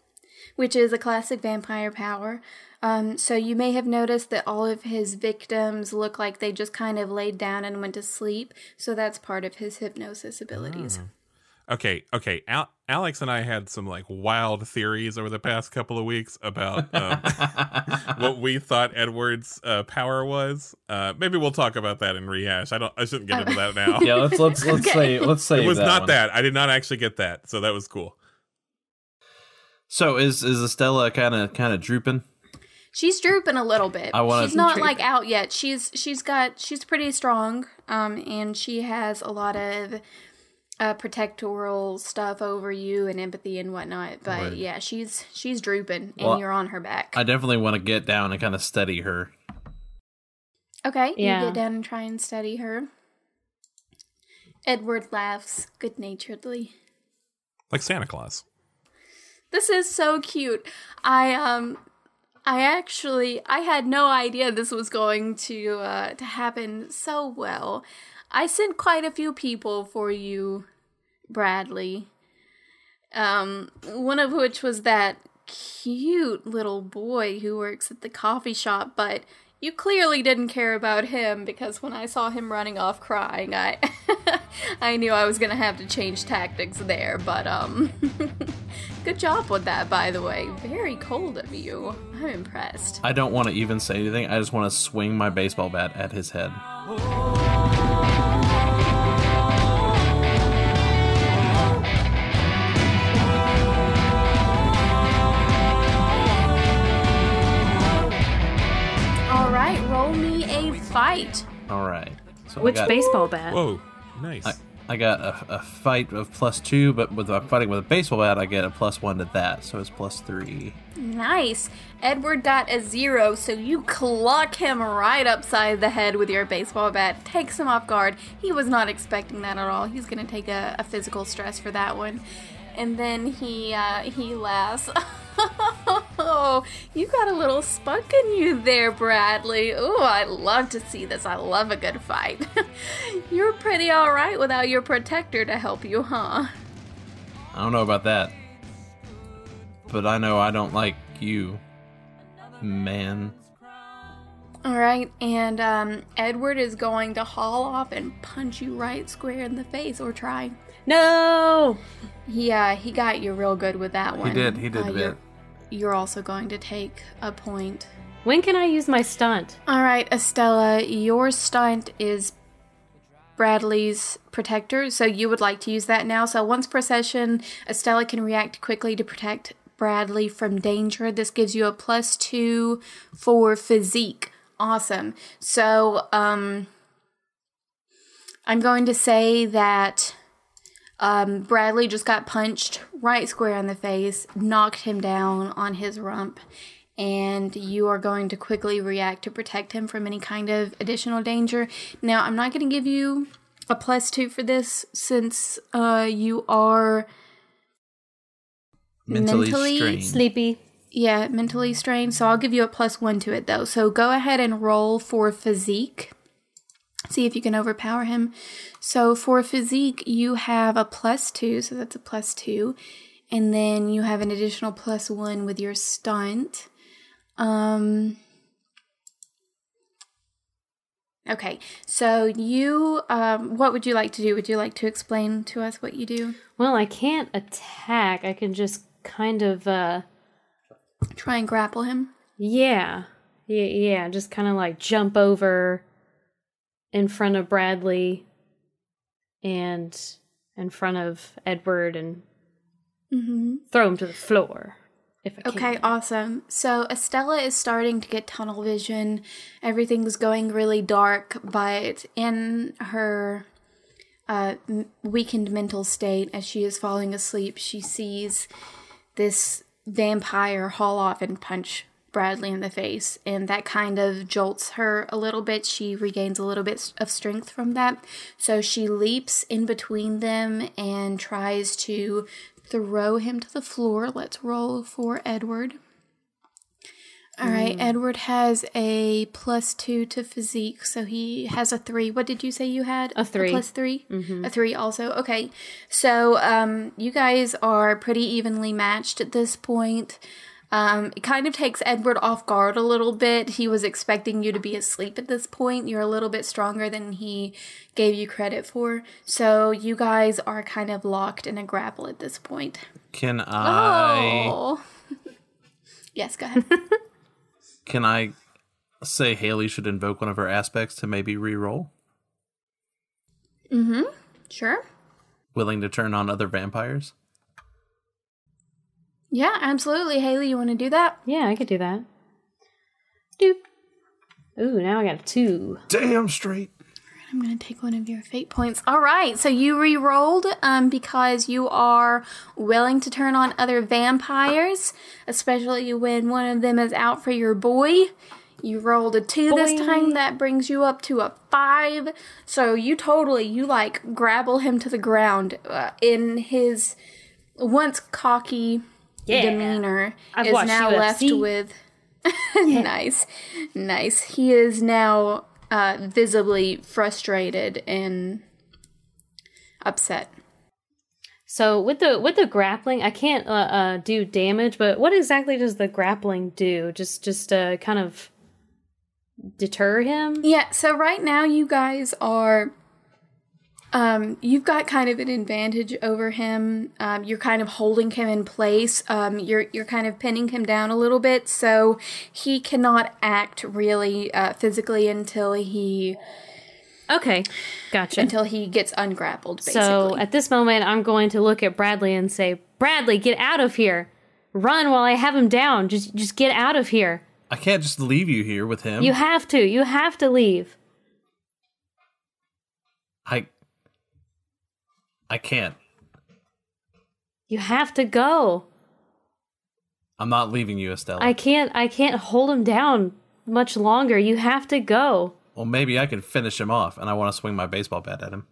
which is a classic vampire power. Um, so, you may have noticed that all of his victims look like they just kind of laid down and went to sleep. So, that's part of his hypnosis abilities. Okay, okay. Al- Alex and I had some like wild theories over the past couple of weeks about um, what we thought Edward's uh, power was. Uh, maybe we'll talk about that in rehash. I don't. I shouldn't get into that now. Yeah, let's let's let's Okay. say let's say it was that not one. that. I did not actually get that, so that was cool. So is is Estella kind of kind of drooping? She's drooping a little bit. I wanna- she's not Droop- like out yet. She's she's got she's pretty strong. Um, and she has a lot of uh protectoral stuff over you and empathy and whatnot. But Right. yeah, she's she's drooping and Well, you're on her back. I definitely want to get down and kind of steady her. okay, Yeah. you get down and try and steady her. Edward laughs good naturedly. Like Santa Claus. This is so cute. I um I actually I had no idea this was going to uh to happen so well. I sent quite a few people for you, Bradley. Um one of which was that cute little boy who works at the coffee shop, but you clearly didn't care about him because when I saw him running off crying, I I knew I was going to have to change tactics there, but um Good job with that, by the way. Very cold of you. I'm impressed. I don't want to even say anything. I just want to swing my baseball bat at his head. Fight. All right. So Which got, baseball bat? Whoa, nice. I, I got a, a fight of plus two, but with I'm fighting with a baseball bat, I get a plus one to that, so it's plus three. Nice. Edward got a zero, so you clock him right upside the head with your baseball bat. Takes him off guard. He was not expecting that at all. He's gonna take a, a physical stress for that one. And then he uh, he laughs. Oh, you got a little spunk in you there, Bradley. Oh, I love to see this. I love a good fight. You're pretty alright without your protector to help you, huh? I don't know about that, but I know I don't like you, man. Alright, and um, Edward is going to haul off and punch you right square in the face, or try. No! He, uh, he got you real good with that one. He did, he did Uh, a you're, bit. you're also going to take a point. When can I use my stunt? Alright, Estella, your stunt is Bradley's protector, so you would like to use that now. So once per session, Estella can react quickly to protect Bradley from danger. This gives you a plus two for physique. Awesome. So, um, I'm going to say that um, Bradley just got punched right square in the face, knocked him down on his rump, and you are going to quickly react to protect him from any kind of additional danger. Now, I'm not going to give you a plus two for this since uh, you are Mentally, Mentally strained. Sleepy. yeah mentally strained. So I'll give you a plus one to it though. So go ahead and roll for physique. See if you can overpower him. So for physique, you have a plus two, so that's a plus two, and then you have an additional plus one with your stunt. Um. Okay, so you, um, what would you like to do? Would you like to explain to us what you do? Well, I can't attack. I can just kind of, uh, Try and grapple him. yeah, yeah, yeah, just kind of like jump over in front of Bradley and in front of Edward and Mm-hmm. throw him to the floor. Okay, awesome. So Estella is starting to get tunnel vision. Everything's going really dark, but in her uh, weakened mental state, as she is falling asleep, she sees this vampire haul off and punch Bradley in the face, and that kind of jolts her a little bit. She regains a little bit of strength from that. So she leaps in between them and tries to throw him to the floor. Let's roll for Edward. All right, Edward has a plus two to physique, so he has a three. What did you say you had? A three. plus 3 A three also. Okay, so um, you guys are pretty evenly matched at this point. Um, it kind of takes Edward off guard a little bit. He was expecting you to be asleep at this point. You're a little bit stronger than he gave you credit for. So you guys are kind of locked in a grapple at this point. Can I Oh. yes, go ahead. can I say Haley should invoke one of her aspects to maybe reroll? re-roll? sure. Willing to turn on other vampires? Yeah, absolutely. Haley, you want to do that? Yeah, I could do that. Doop. Ooh, now I got a two. Damn straight. I'm going to take one of your fate points. All right, so you re-rolled um, because you are willing to turn on other vampires, especially when one of them is out for your boy. You rolled a two this time. That brings you up to a five. So you totally, you like grapple him to the ground uh, in his once cocky Yeah. demeanor I've is now left UFC. with nice nice he is now uh visibly frustrated and upset So with the with the grappling, I can't uh, uh, do damage. But what exactly does the grappling do? Just just uh, kind of deter him? yeah so right now you guys are um you've got kind of an advantage over him um you're kind of holding him in place um you're you're kind of pinning him down a little bit so he cannot act really uh physically until he Okay, gotcha. until he gets ungrappled basically So at this moment, I'm going to look at Bradley and say, "Bradley, get out of here! Run while I have him down. Just just get out of here. I can't just leave you here with him. You have to. You have to leave." I I can't. You have to go. I'm not leaving you, Estella. I can't I can't hold him down much longer. You have to go. well, maybe I can finish him off, and I want to swing my baseball bat at him.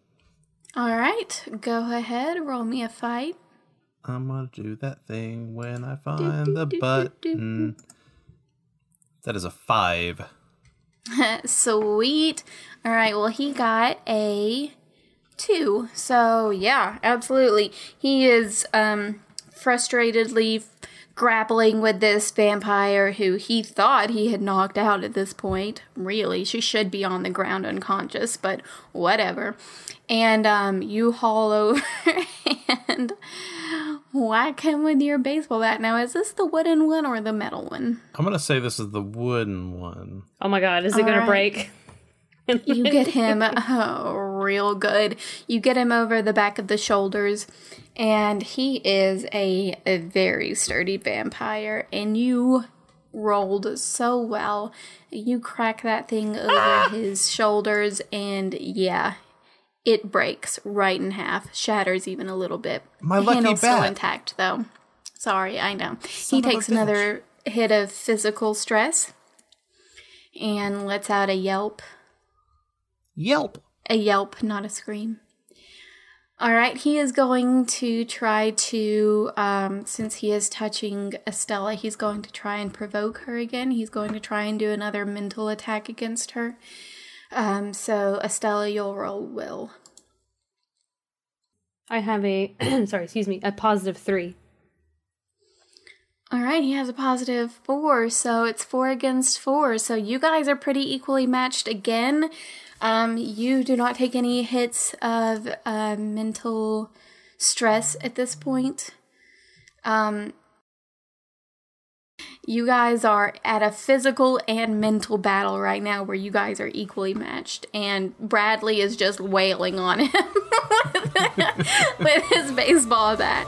all right go ahead roll me a fight I'm gonna do that thing when I find the button. That is a five. Sweet. All right. Well, he got a two. So yeah, absolutely. He is um frustratedly grappling with this vampire who he thought he had knocked out at this point. Really, she should be on the ground unconscious, but whatever. And um, you haul over and whack him with your baseball bat. Now, is this the wooden one or the metal one? I'm gonna say this is the wooden one. Oh my god, is it going All to break? you get him oh, real good. You get him over the back of the shoulders, and he is a, a very sturdy vampire. And you rolled so well. You crack that thing over ah! his shoulders, and yeah, it breaks right in half, shatters even a little bit. My lucky handle's still intact, though. Sorry, I know. Son he takes another hit of physical stress and lets out a yelp. Yelp. A yelp, not a scream. All right, he is going to try to, um, since he is touching Estella, he's going to try and provoke her again. He's going to try and do another mental attack against her. Um, so, Estella, you'll roll will. I have a sorry, excuse me, a positive three. All right, he has a positive four, so it's four against four. So you guys are pretty equally matched again. Um, you do not take any hits of uh, mental stress at this point. Um, you guys are at a physical and mental battle right now where you guys are equally matched, and Bradley is just wailing on him with his baseball bat.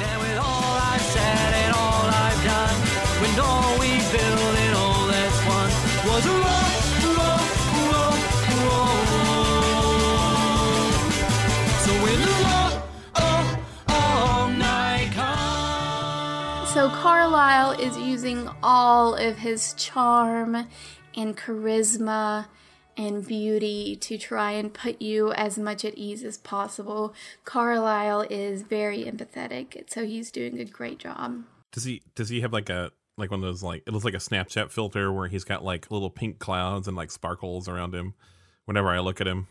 And with all I've said and all I've done, all we So Carlisle is using all of his charm and charisma and beauty to try and put you as much at ease as possible. Carlisle is very empathetic, so he's doing a great job. Does he does he have like a like one of those like it looks like a Snapchat filter where he's got like little pink clouds and like sparkles around him whenever I look at him?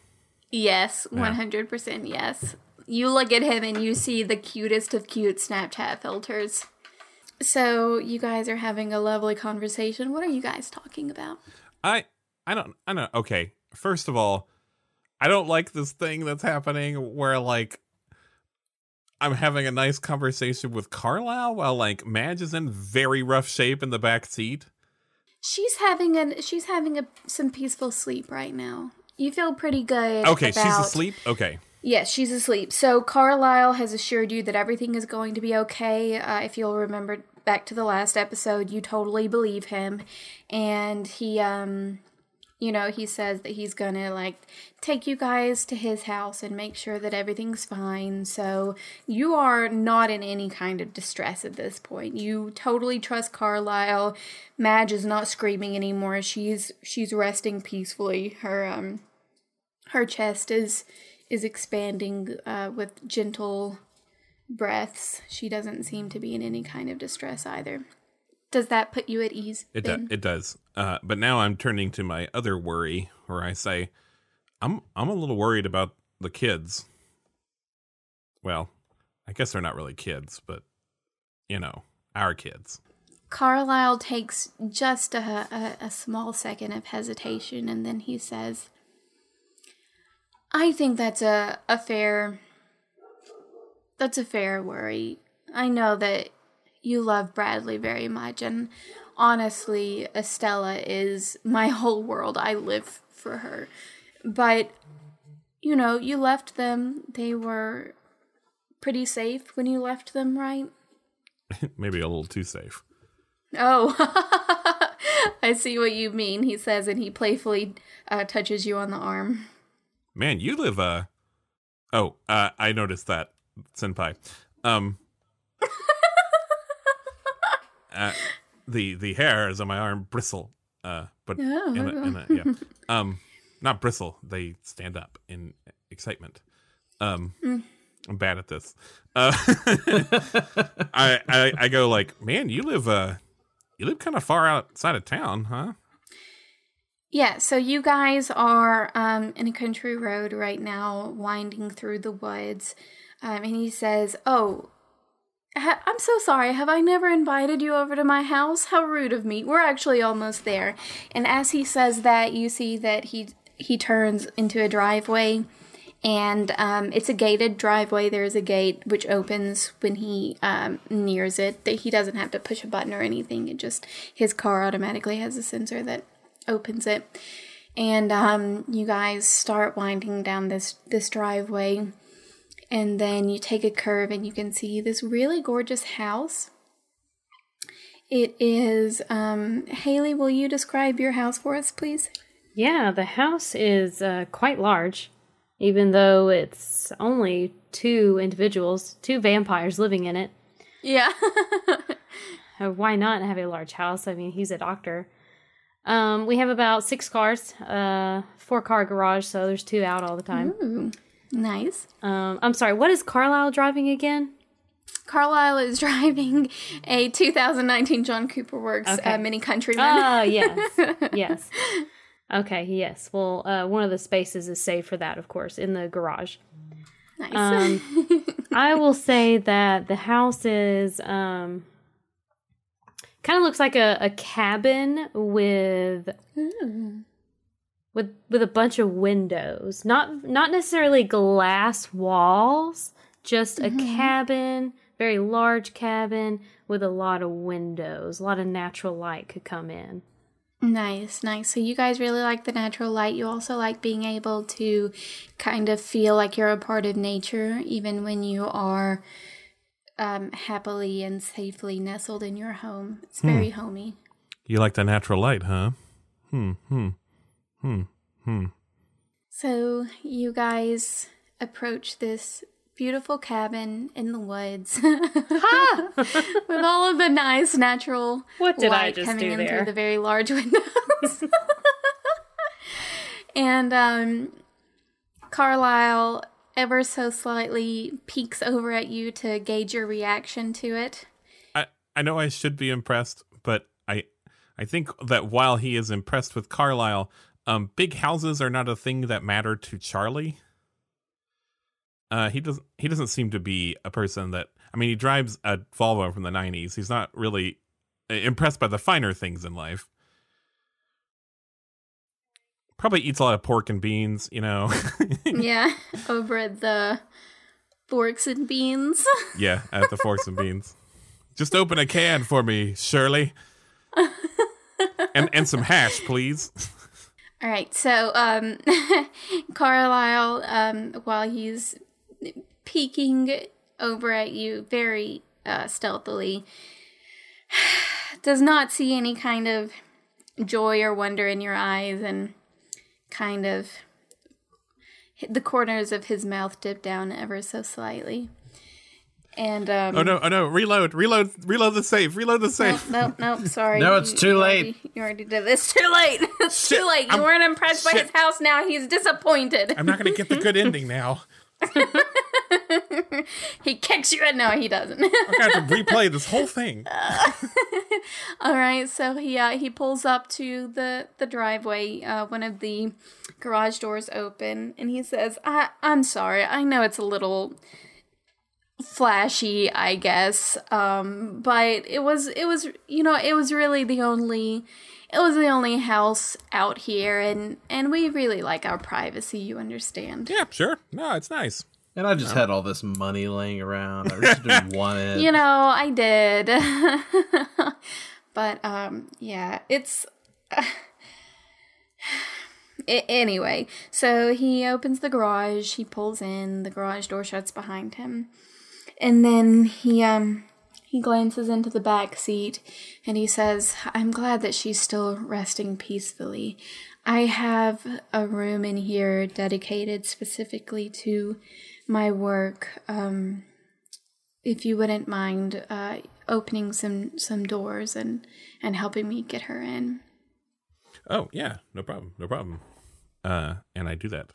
Yes, Yeah. 100% yes. You look at him and you see the cutest of cute Snapchat filters. So, you guys are having a lovely conversation. What are you guys talking about? I I don't I don't okay. First of all, I don't like this thing that's happening where like I'm having a nice conversation with Carlisle while like Madge is in very rough shape in the back seat. She's having a she's having a some peaceful sleep right now. You feel pretty good. Okay, she's asleep. Okay. Yes, she's asleep. So Carlisle has assured you that everything is going to be okay. Uh, if you'll remember back to the last episode, you totally believe him, and he, um, you know, he says that he's gonna like take you guys to his house and make sure that everything's fine. So you are not in any kind of distress at this point. You totally trust Carlisle. Madge is not screaming anymore. She's she's resting peacefully. Her um her chest is is expanding uh, with gentle breaths. She doesn't seem to be in any kind of distress either. Does that put you at ease? It does. It does. Uh, but now I'm turning to my other worry, where I say, I'm I'm a little worried about the kids. Well, I guess they're not really kids, but you know, our kids. Carlisle takes just a, a, a small second of hesitation and then he says, I think that's a, a fair that's a fair worry. I know that you love Bradley very much and honestly Estella is my whole world. I live for her. But you know, you left them. They were pretty safe when you left them, right? Maybe a little too safe. Oh, I see what you mean, he says, and he playfully uh, touches you on the arm. Man, you live uh Oh, uh I noticed that, Senpai. Um uh, the the hairs on my arm bristle. Uh but Oh, in a, in a, yeah. Um not bristle, they stand up in excitement. Um I'm bad at this. Uh I, I I go like, "Man, you live uh you live kind of far outside of town, huh?" Yeah, so you guys are um, in a country road right now, winding through the woods. Um, and he says, Oh, ha- I'm so sorry. Have I never invited you over to my house? How rude of me. We're actually almost there. And as he says that, you see that he he turns into a driveway. And um, it's a gated driveway. There's a gate which opens when he um, nears it. He doesn't have to push a button or anything. It just his car automatically has a sensor that opens it and um, you guys start winding down this this driveway and then you take a curve and you can see this really gorgeous house it is um, haley will you describe your house for us please Yeah, the house is uh, quite large, even though it's only two individuals, two vampires living in it. yeah Uh, Why not have a large house? I mean, he's a doctor. Um, we have about six cars, uh, four car garage, so there's two out all the time. Ooh, nice. Um, I'm sorry, what is Carlisle driving again? Carlisle is driving a 2019 John Cooper Works Okay. uh, Mini Countryman. Oh, yes. yes. Okay, yes. Well, uh, one of the spaces is saved for that, of course, in the garage. nice. Um, I will say that the house is um, kind of looks like a, a cabin with hmm. with with a bunch of windows. Not not necessarily glass walls, just a mm-hmm. cabin, very large cabin with a lot of windows. A lot of natural light could come in. Nice, nice. So you guys really like the natural light. You also like being able to kind of feel like you're a part of nature, even when you are um, happily and safely nestled in your home. It's very homey. You like the natural light, huh? Hmm, hmm, hmm, hmm. So you guys approach this beautiful cabin in the woods with all of the nice natural What did I light just coming do in there? through the very large windows. and um, Carlisle ever so slightly peeks over at you to gauge your reaction to it. I I know I should be impressed, but I I think that while he is impressed with Carlisle, um, big houses are not a thing that matter to Charlie. Uh, he doesn't he doesn't seem to be a person that I mean he drives a Volvo from the '90s. He's not really uh, impressed by the finer things in life. Probably eats a lot of pork and beans, you know. yeah, over at the Forks and Beans. yeah, at the forks and beans. Just open a can for me, Shirley. and and some hash, please. All right, so um, Carlisle, um, while he's peeking over at you very uh, stealthily, does not see any kind of joy or wonder in your eyes, and kind of the corners of his mouth dip down ever so slightly. And um, Oh no! Oh no! Reload! Reload! Reload the safe! Reload the Nope, safe! nope, nope. Sorry. No, it's You- too you late. already- you already did this. Too late. It's Shit, too late. You I'm- weren't impressed by his house. Now he's disappointed. I'm not gonna get the good ending now. he kicks you, and no, he doesn't. Gonna have to replay this whole thing. All right, so he uh, he pulls up to the the driveway. Uh, one of the garage doors open, and he says, I, "I'm sorry. I know it's a little." flashy i guess um but it was it was you know it was really the only it was the only house out here and and we really like our privacy you understand Yeah, sure. No, it's nice. And I just had all this money laying around. I just didn't want it. you know i did but um yeah it's A- anyway so he opens the garage he pulls in the garage door shuts behind him and then he um he glances into the back seat and he says i'm glad that she's still resting peacefully i have a room in here dedicated specifically to my work um if you wouldn't mind uh, opening some some doors and and helping me get her in. Oh yeah, no problem, no problem. Uh, and I do that.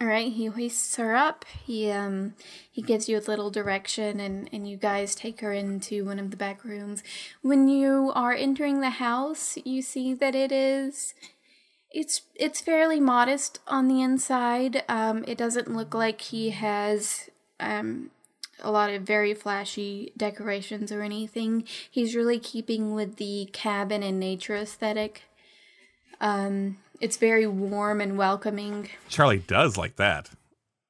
All right, he hoists her up. He um he gives you a little direction, and and you guys take her into one of the back rooms. When you are entering the house, you see that it is. It's it's fairly modest on the inside. Um, it doesn't look like he has um a lot of very flashy decorations or anything. He's really keeping with the cabin and nature aesthetic. Um, it's very warm and welcoming. Charlie does like that.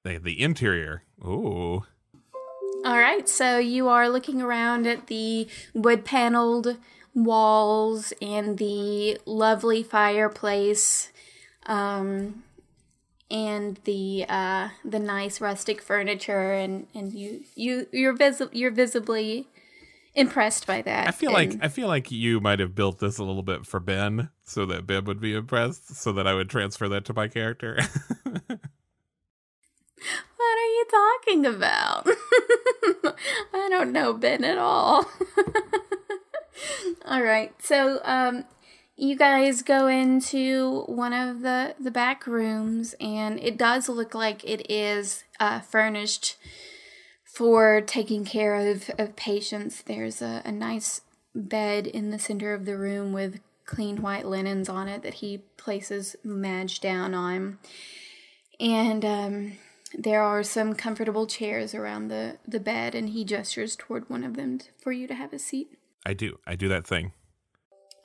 The the interior. Ooh. All right, so you are looking around at the wood paneled walls and the lovely fireplace um, and the uh, the nice rustic furniture and, and you you you're visi- you're visibly impressed by that. I feel like I feel like you might have built this a little bit for Ben, so that Ben would be impressed, so that I would transfer that to my character. What are you talking about? I don't know Ben at all. all right. So, um you guys go into one of the the back rooms and it does look like it is uh, furnished for taking care of, of patients there's a, a nice bed in the center of the room with clean white linens on it that he places madge down on and um, there are some comfortable chairs around the, the bed and he gestures toward one of them for you to have a seat I do. I do that thing.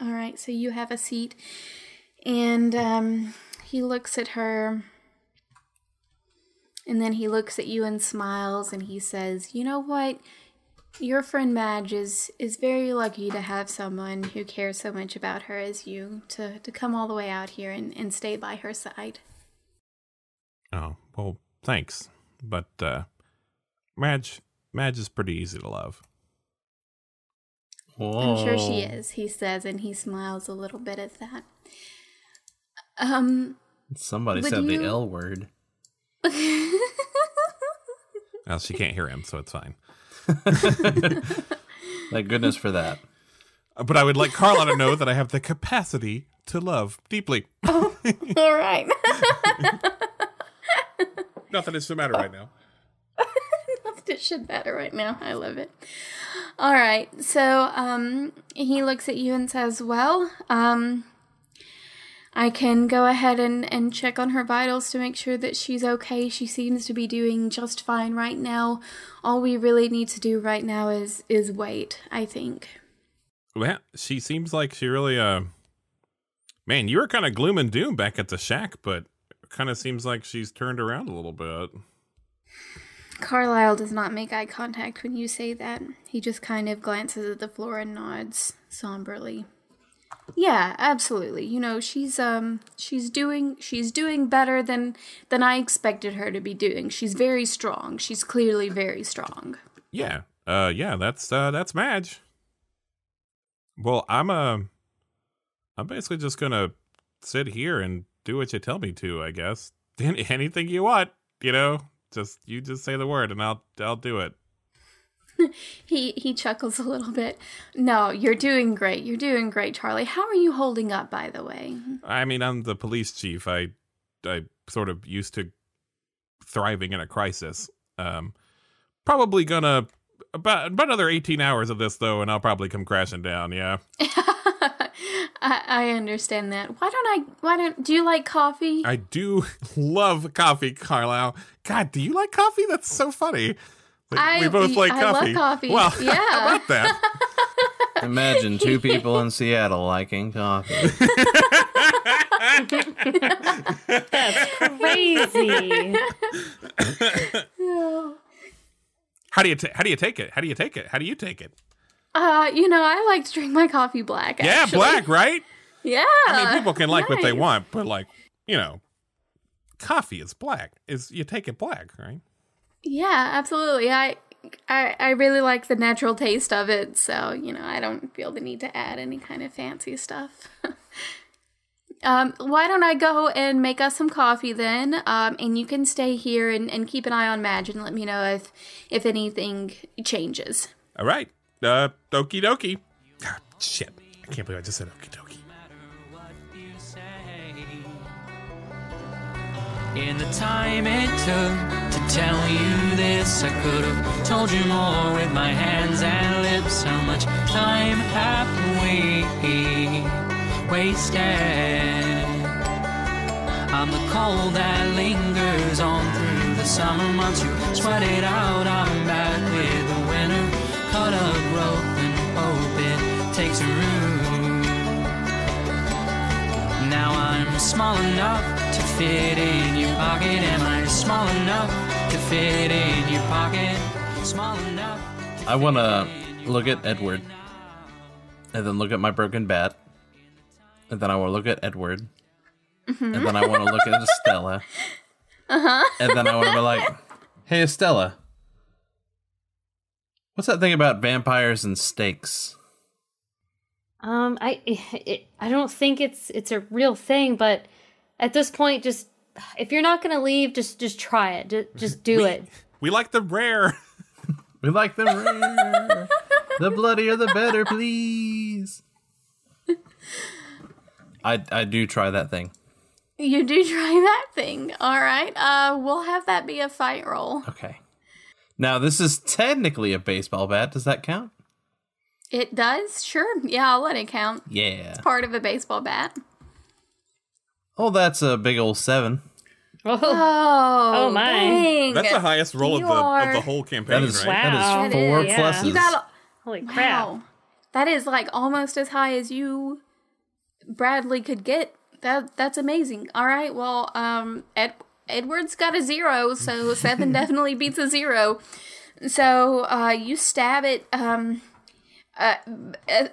all right, so you have a seat, and um, he looks at her, and then he looks at you and smiles, and he says, "You know what? Your friend Madge is is very lucky to have someone who cares so much about her as you to to come all the way out here and, and stay by her side." Oh, well, thanks. But uh Madge Madge is pretty easy to love. I'm sure she is, he says, and he smiles a little bit at that. Um, Somebody Would said the L word. Well, she can't hear him, so it's fine. Thank goodness for that. But I would like Carla to know that I have the capacity to love deeply. all right. Nothing is it's the matter right now. it should matter right now. I love it. All right. So um, he looks at you and says, Well, um, I can go ahead and, and check on her vitals to make sure that she's okay. She seems to be doing just fine right now. All we really need to do right now is is wait, I think. Well, she seems like she really uh Man, you were kind of gloom and doom back at the shack, but kind of seems like she's turned around a little bit. Carlisle does not make eye contact when you say that. He just kind of glances at the floor and nods somberly. Yeah, absolutely. You know, she's um she's doing she's doing better than than I expected her to be doing. She's very strong. She's clearly very strong. Yeah. Uh yeah, that's uh that's Madge. Well, I'm uh I'm basically just going to sit here and do what you tell me to, I guess. Any- Anything you want, you know? Just you just say the word and I'll I'll do it. He he chuckles a little bit. No, you're doing great. You're doing great, Charlie. How are you holding up by the way? I mean, I'm the police chief. I I sort of used to thriving in a crisis. Um probably gonna about about another 18 hours of this though and I'll probably come crashing down, yeah. I, I understand that. Why don't I why don't do you like coffee? I do love coffee, Carlisle. God, do you like coffee? That's so funny. Like, I- we both like I love coffee. coffee. Well, Yeah. how about that? Imagine two people in Seattle liking coffee. That's crazy. How do you ta- how do you take it? How do you take it? How do you take it? Uh, you know, I like to drink my coffee black. Yeah, actually. black, right? Yeah. I mean, people can like what they want, but like, you know, coffee is black. Is you take it black, right? Yeah, absolutely. I, I I really like the natural taste of it, so you know, I don't feel the need to add any kind of fancy stuff. um, why don't I go and make us some coffee then? Um, and you can stay here and, and keep an eye on Madge and let me know if if anything changes. All right. Uh, okie dokie. God, shit. I can't believe I just said okie dokie. what you say. In the time it took to tell you this, I could have told you more with my hands and lips. How much time have we wasted? I'm the cold that lingers on through the summer months. You sweat it out, I'm back with the winter. Cut a growth and hope it takes. Now I'm small enough to fit in your pocket. Am I small enough to fit in your pocket? Small enough. I want to look at Edward, and then look at my broken bat, and then I want to look at Edward, and then I want to look at Estella, uh-huh. and then I want to be like, "Hey, Estella, what's that thing about vampires and steaks?" Um, I it, I don't think it's it's a real thing, but at this point, just if you're not gonna leave, just just try it. Just, just do it. We like the rare. We like the rare, the bloodier the better, please. I I do try that thing. You do try that thing. All right. Uh, we'll have that be a fight roll. Okay. Now this is technically a baseball bat. Does that count? It does? Sure. Yeah, I'll let it count. Yeah. It's part of a baseball bat. Oh, that's a big old seven. Oh, Oh, Oh, my. dang. That's the highest roll of the are- of the whole campaign, That is right? Wow. that That is four is, yeah. You got holy crap. wow. That is like almost as high as you Bradley could get. That that's amazing. All right. Well, um Ed, Edward's got a 0, so 7 definitely beats a 0. So, uh you stab it um uh,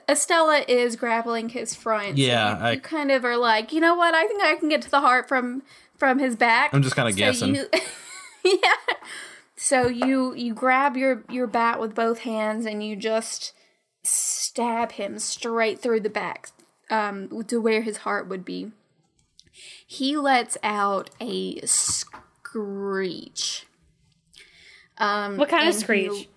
Estella is grappling his front. so Yeah, you, I- you kind of are like, you know what? I think I can get to the heart from from his back. I'm just kinda So guessing. you- yeah. So you you grab your your bat with both hands and you just stab him straight through the back um, to where his heart would be. He lets out a screech. Um, What kind of screech?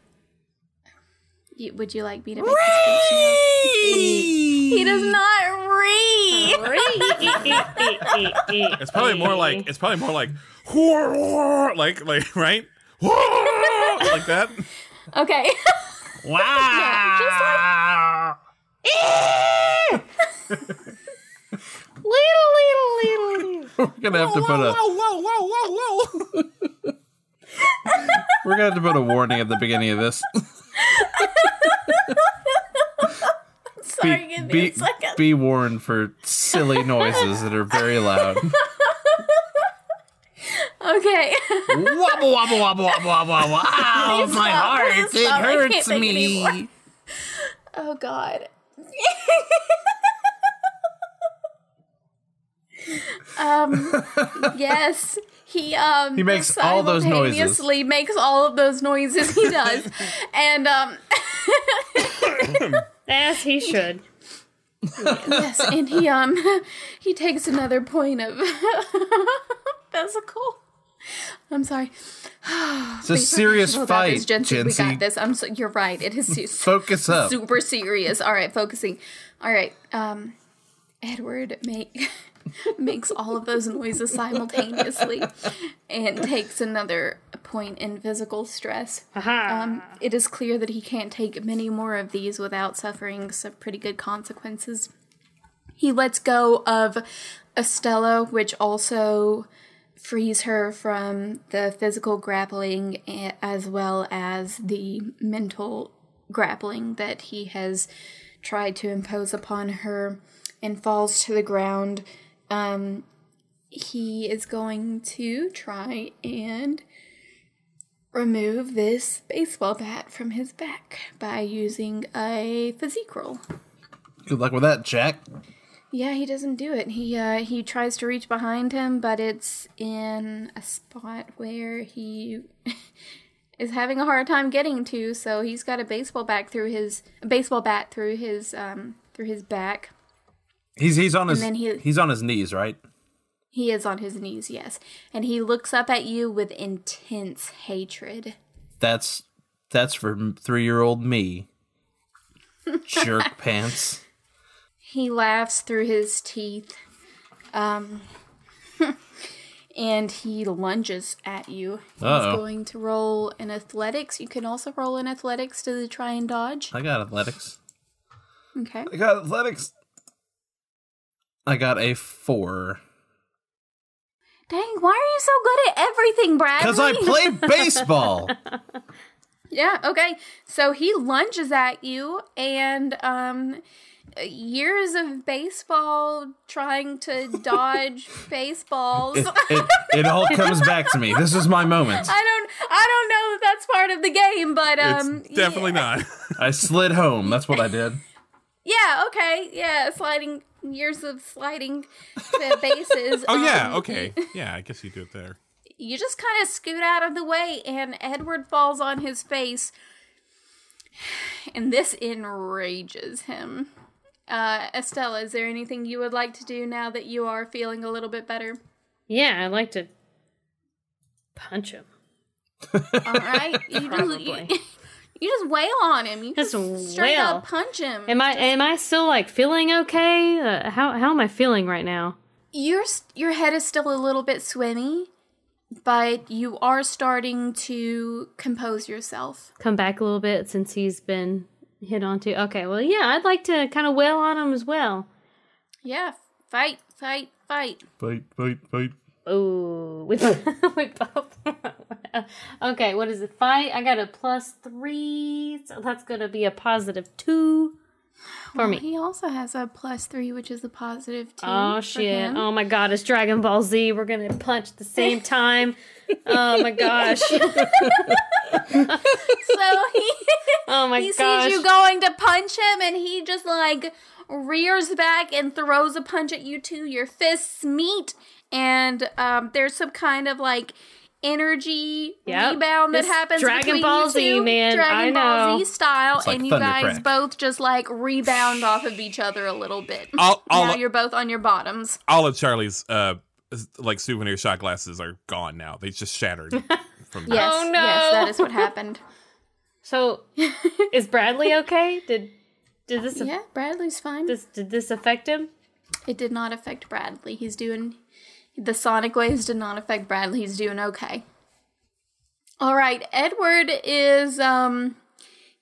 he- would you like me to make the screech? He, he does not read. It's probably more like it's probably more like like like right like that. Okay. Wow. We're gonna have to put a whoa, whoa, whoa, whoa. whoa. we're gonna have to put a warning at the beginning of this. Sorry, give me be, a second. be warned for silly noises that are very loud. okay. wobble wobble wobble wobble wobble wobble. Ow, Please my stop, heart! please It stop, hurts me. Oh God. Um. Yes. He um. He makes all those noises. simultaneously Makes all of those noises. He does, and um. As he should. yes, and he um. He takes another point of physical. I'm sorry. It's a serious Professional fight, this, Jency. We got this. I'm. So, you're right. It is. su- Focus up. super serious. All right, focusing. All right, um, Edward make makes all of those noises simultaneously and takes another point in physical stress. Um, it is clear that he can't take many more of these without suffering some pretty good consequences. He lets go of Estella, which also frees her from the physical grappling as well as the mental grappling that he has tried to impose upon her and falls to the ground. Um, he is going to try and remove this baseball bat from his back by using a physique roll. Good luck with that, Jack. Yeah, he doesn't do it. He uh he tries to reach behind him, but it's in a spot where he is having a hard time getting to, so he's got a baseball bat through his baseball bat through his um through his back. He's he's on his then he- he's on his knees, right? He is on his knees, yes. And he looks up at you with intense hatred. That's that's for three year old me. Jerk pants. He laughs through his teeth. Um and he lunges at you. He's Uh-oh. going to roll in athletics. You can also roll in athletics to try and dodge. I got athletics. Okay. I got athletics. I got a four. Dang, why are you so good at everything, Brad? Because I play baseball. Yeah, okay. So he lunges at you and um years of baseball trying to dodge baseballs. it, it, it all comes back to me. This is my moment. I don't I don't know if that's part of the game, but um it's definitely not. I slid home. That's what I did. Yeah, okay. Yeah, sliding years of sliding the bases. Oh yeah, Um, okay. Yeah, I guess you do it there. You just kind of scoot out of the way and Edward falls on his face. And this enrages him. Uh, Estella, is there anything you would like to do now that you are feeling a little bit better? Yeah, I'd like to punch him. All right, you just you, Probably. You just wail on him. You Just just, straight wail. up punch him. Am I am I still like feeling okay? Uh, how how am I feeling right now? your your head is still a little bit swimmy, but you are starting to compose yourself. Come back a little bit since he's been hit onto. Okay, well, yeah, I'd like to kind of wail on him as well. Yeah, fight, fight, fight. Fight, fight, fight. Oh, with with both. okay, what is it? Fight. I got a plus three, so that's gonna be a positive two for me. He also has a plus three, which is a positive two. Oh for shit! him. Oh my god! It's Dragon Ball Z. We're gonna punch at the same time. oh my gosh! So he Oh my he gosh! sees you going to punch him, and he just like rears back and throws a punch at you too. Your fists meet, and um, there's some kind of like energy Yep. rebound that This happens. Dragon between Ball Z, two, man. Dragon I Ball know. Z style, like and you guys Thundercrack. both just like rebound off of each other a little bit. All, all, now you're both on your bottoms. all of Charlie's uh like souvenir shot glasses are gone now. They just shattered from Yes, Oh, no. yes, that is what happened. So, is Bradley okay? Did did this yeah, Bradley's fine. this did this affect him? It did not affect Bradley. He's doing the sonic waves did not affect Bradley. He's doing okay. All right, Edward is um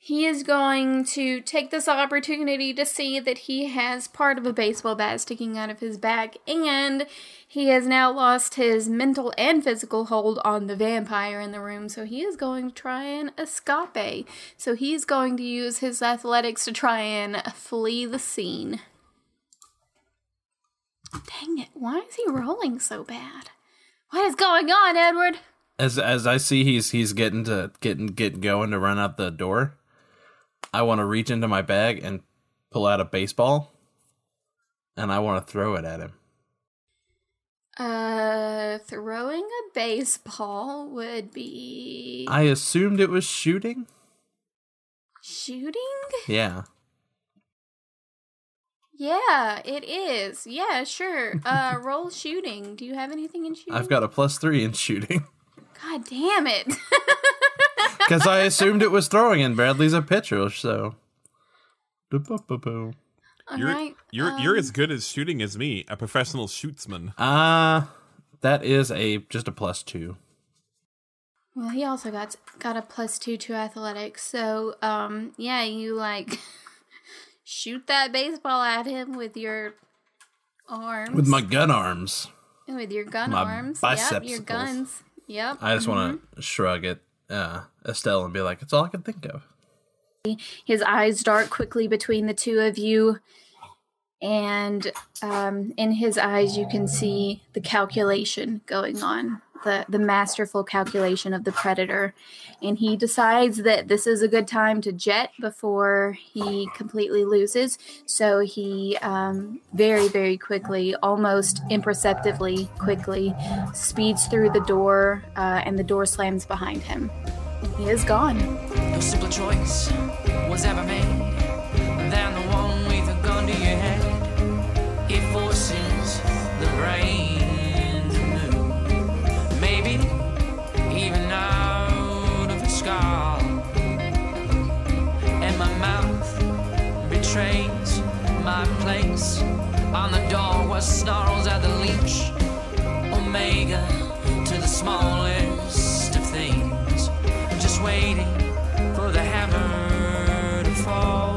he is going to take this opportunity to see that he has part of a baseball bat sticking out of his back and he has now lost his mental and physical hold on the vampire in the room so he is going to try and escape so he's going to use his athletics to try and flee the scene Dang it, why is he rolling so bad? What is going on, Edward? As as I see he's he's getting to getting getting going to run out the door, I want to reach into my bag and pull out a baseball, and I want to throw it at him. Uh, throwing a baseball would be I assumed it was shooting. shooting? Yeah. Yeah, it is. Yeah, sure. Uh, roll shooting. Do you have anything in shooting? I've got a plus three in shooting God damn it. because I assumed it was throwing, and Bradley's a pitcher, so. All You're right. you're um, you're as good as shooting as me, a professional shootsman. Ah, that is a just a plus two. Well, he also got got a plus two to athletics. So, um, yeah, you like shoot that baseball at him with your arms. With my gun arms. with your gun my arms. Yep, your guns. Yep. I just want Mm-hmm. to shrug at uh, Estelle and be like, it's all I can think of. His eyes dart quickly between the two of you, and um, in his eyes you can see the calculation going on, the the masterful calculation of the predator. And he decides that this is a good time to jet before he completely loses. So he um, very very quickly, almost imperceptibly quickly, speeds through the door, uh, and the door slams behind him. He is gone. No simpler choice was ever made place on the door where snarls at the leech. Omega to the smallest of things just waiting for the hammer to fall.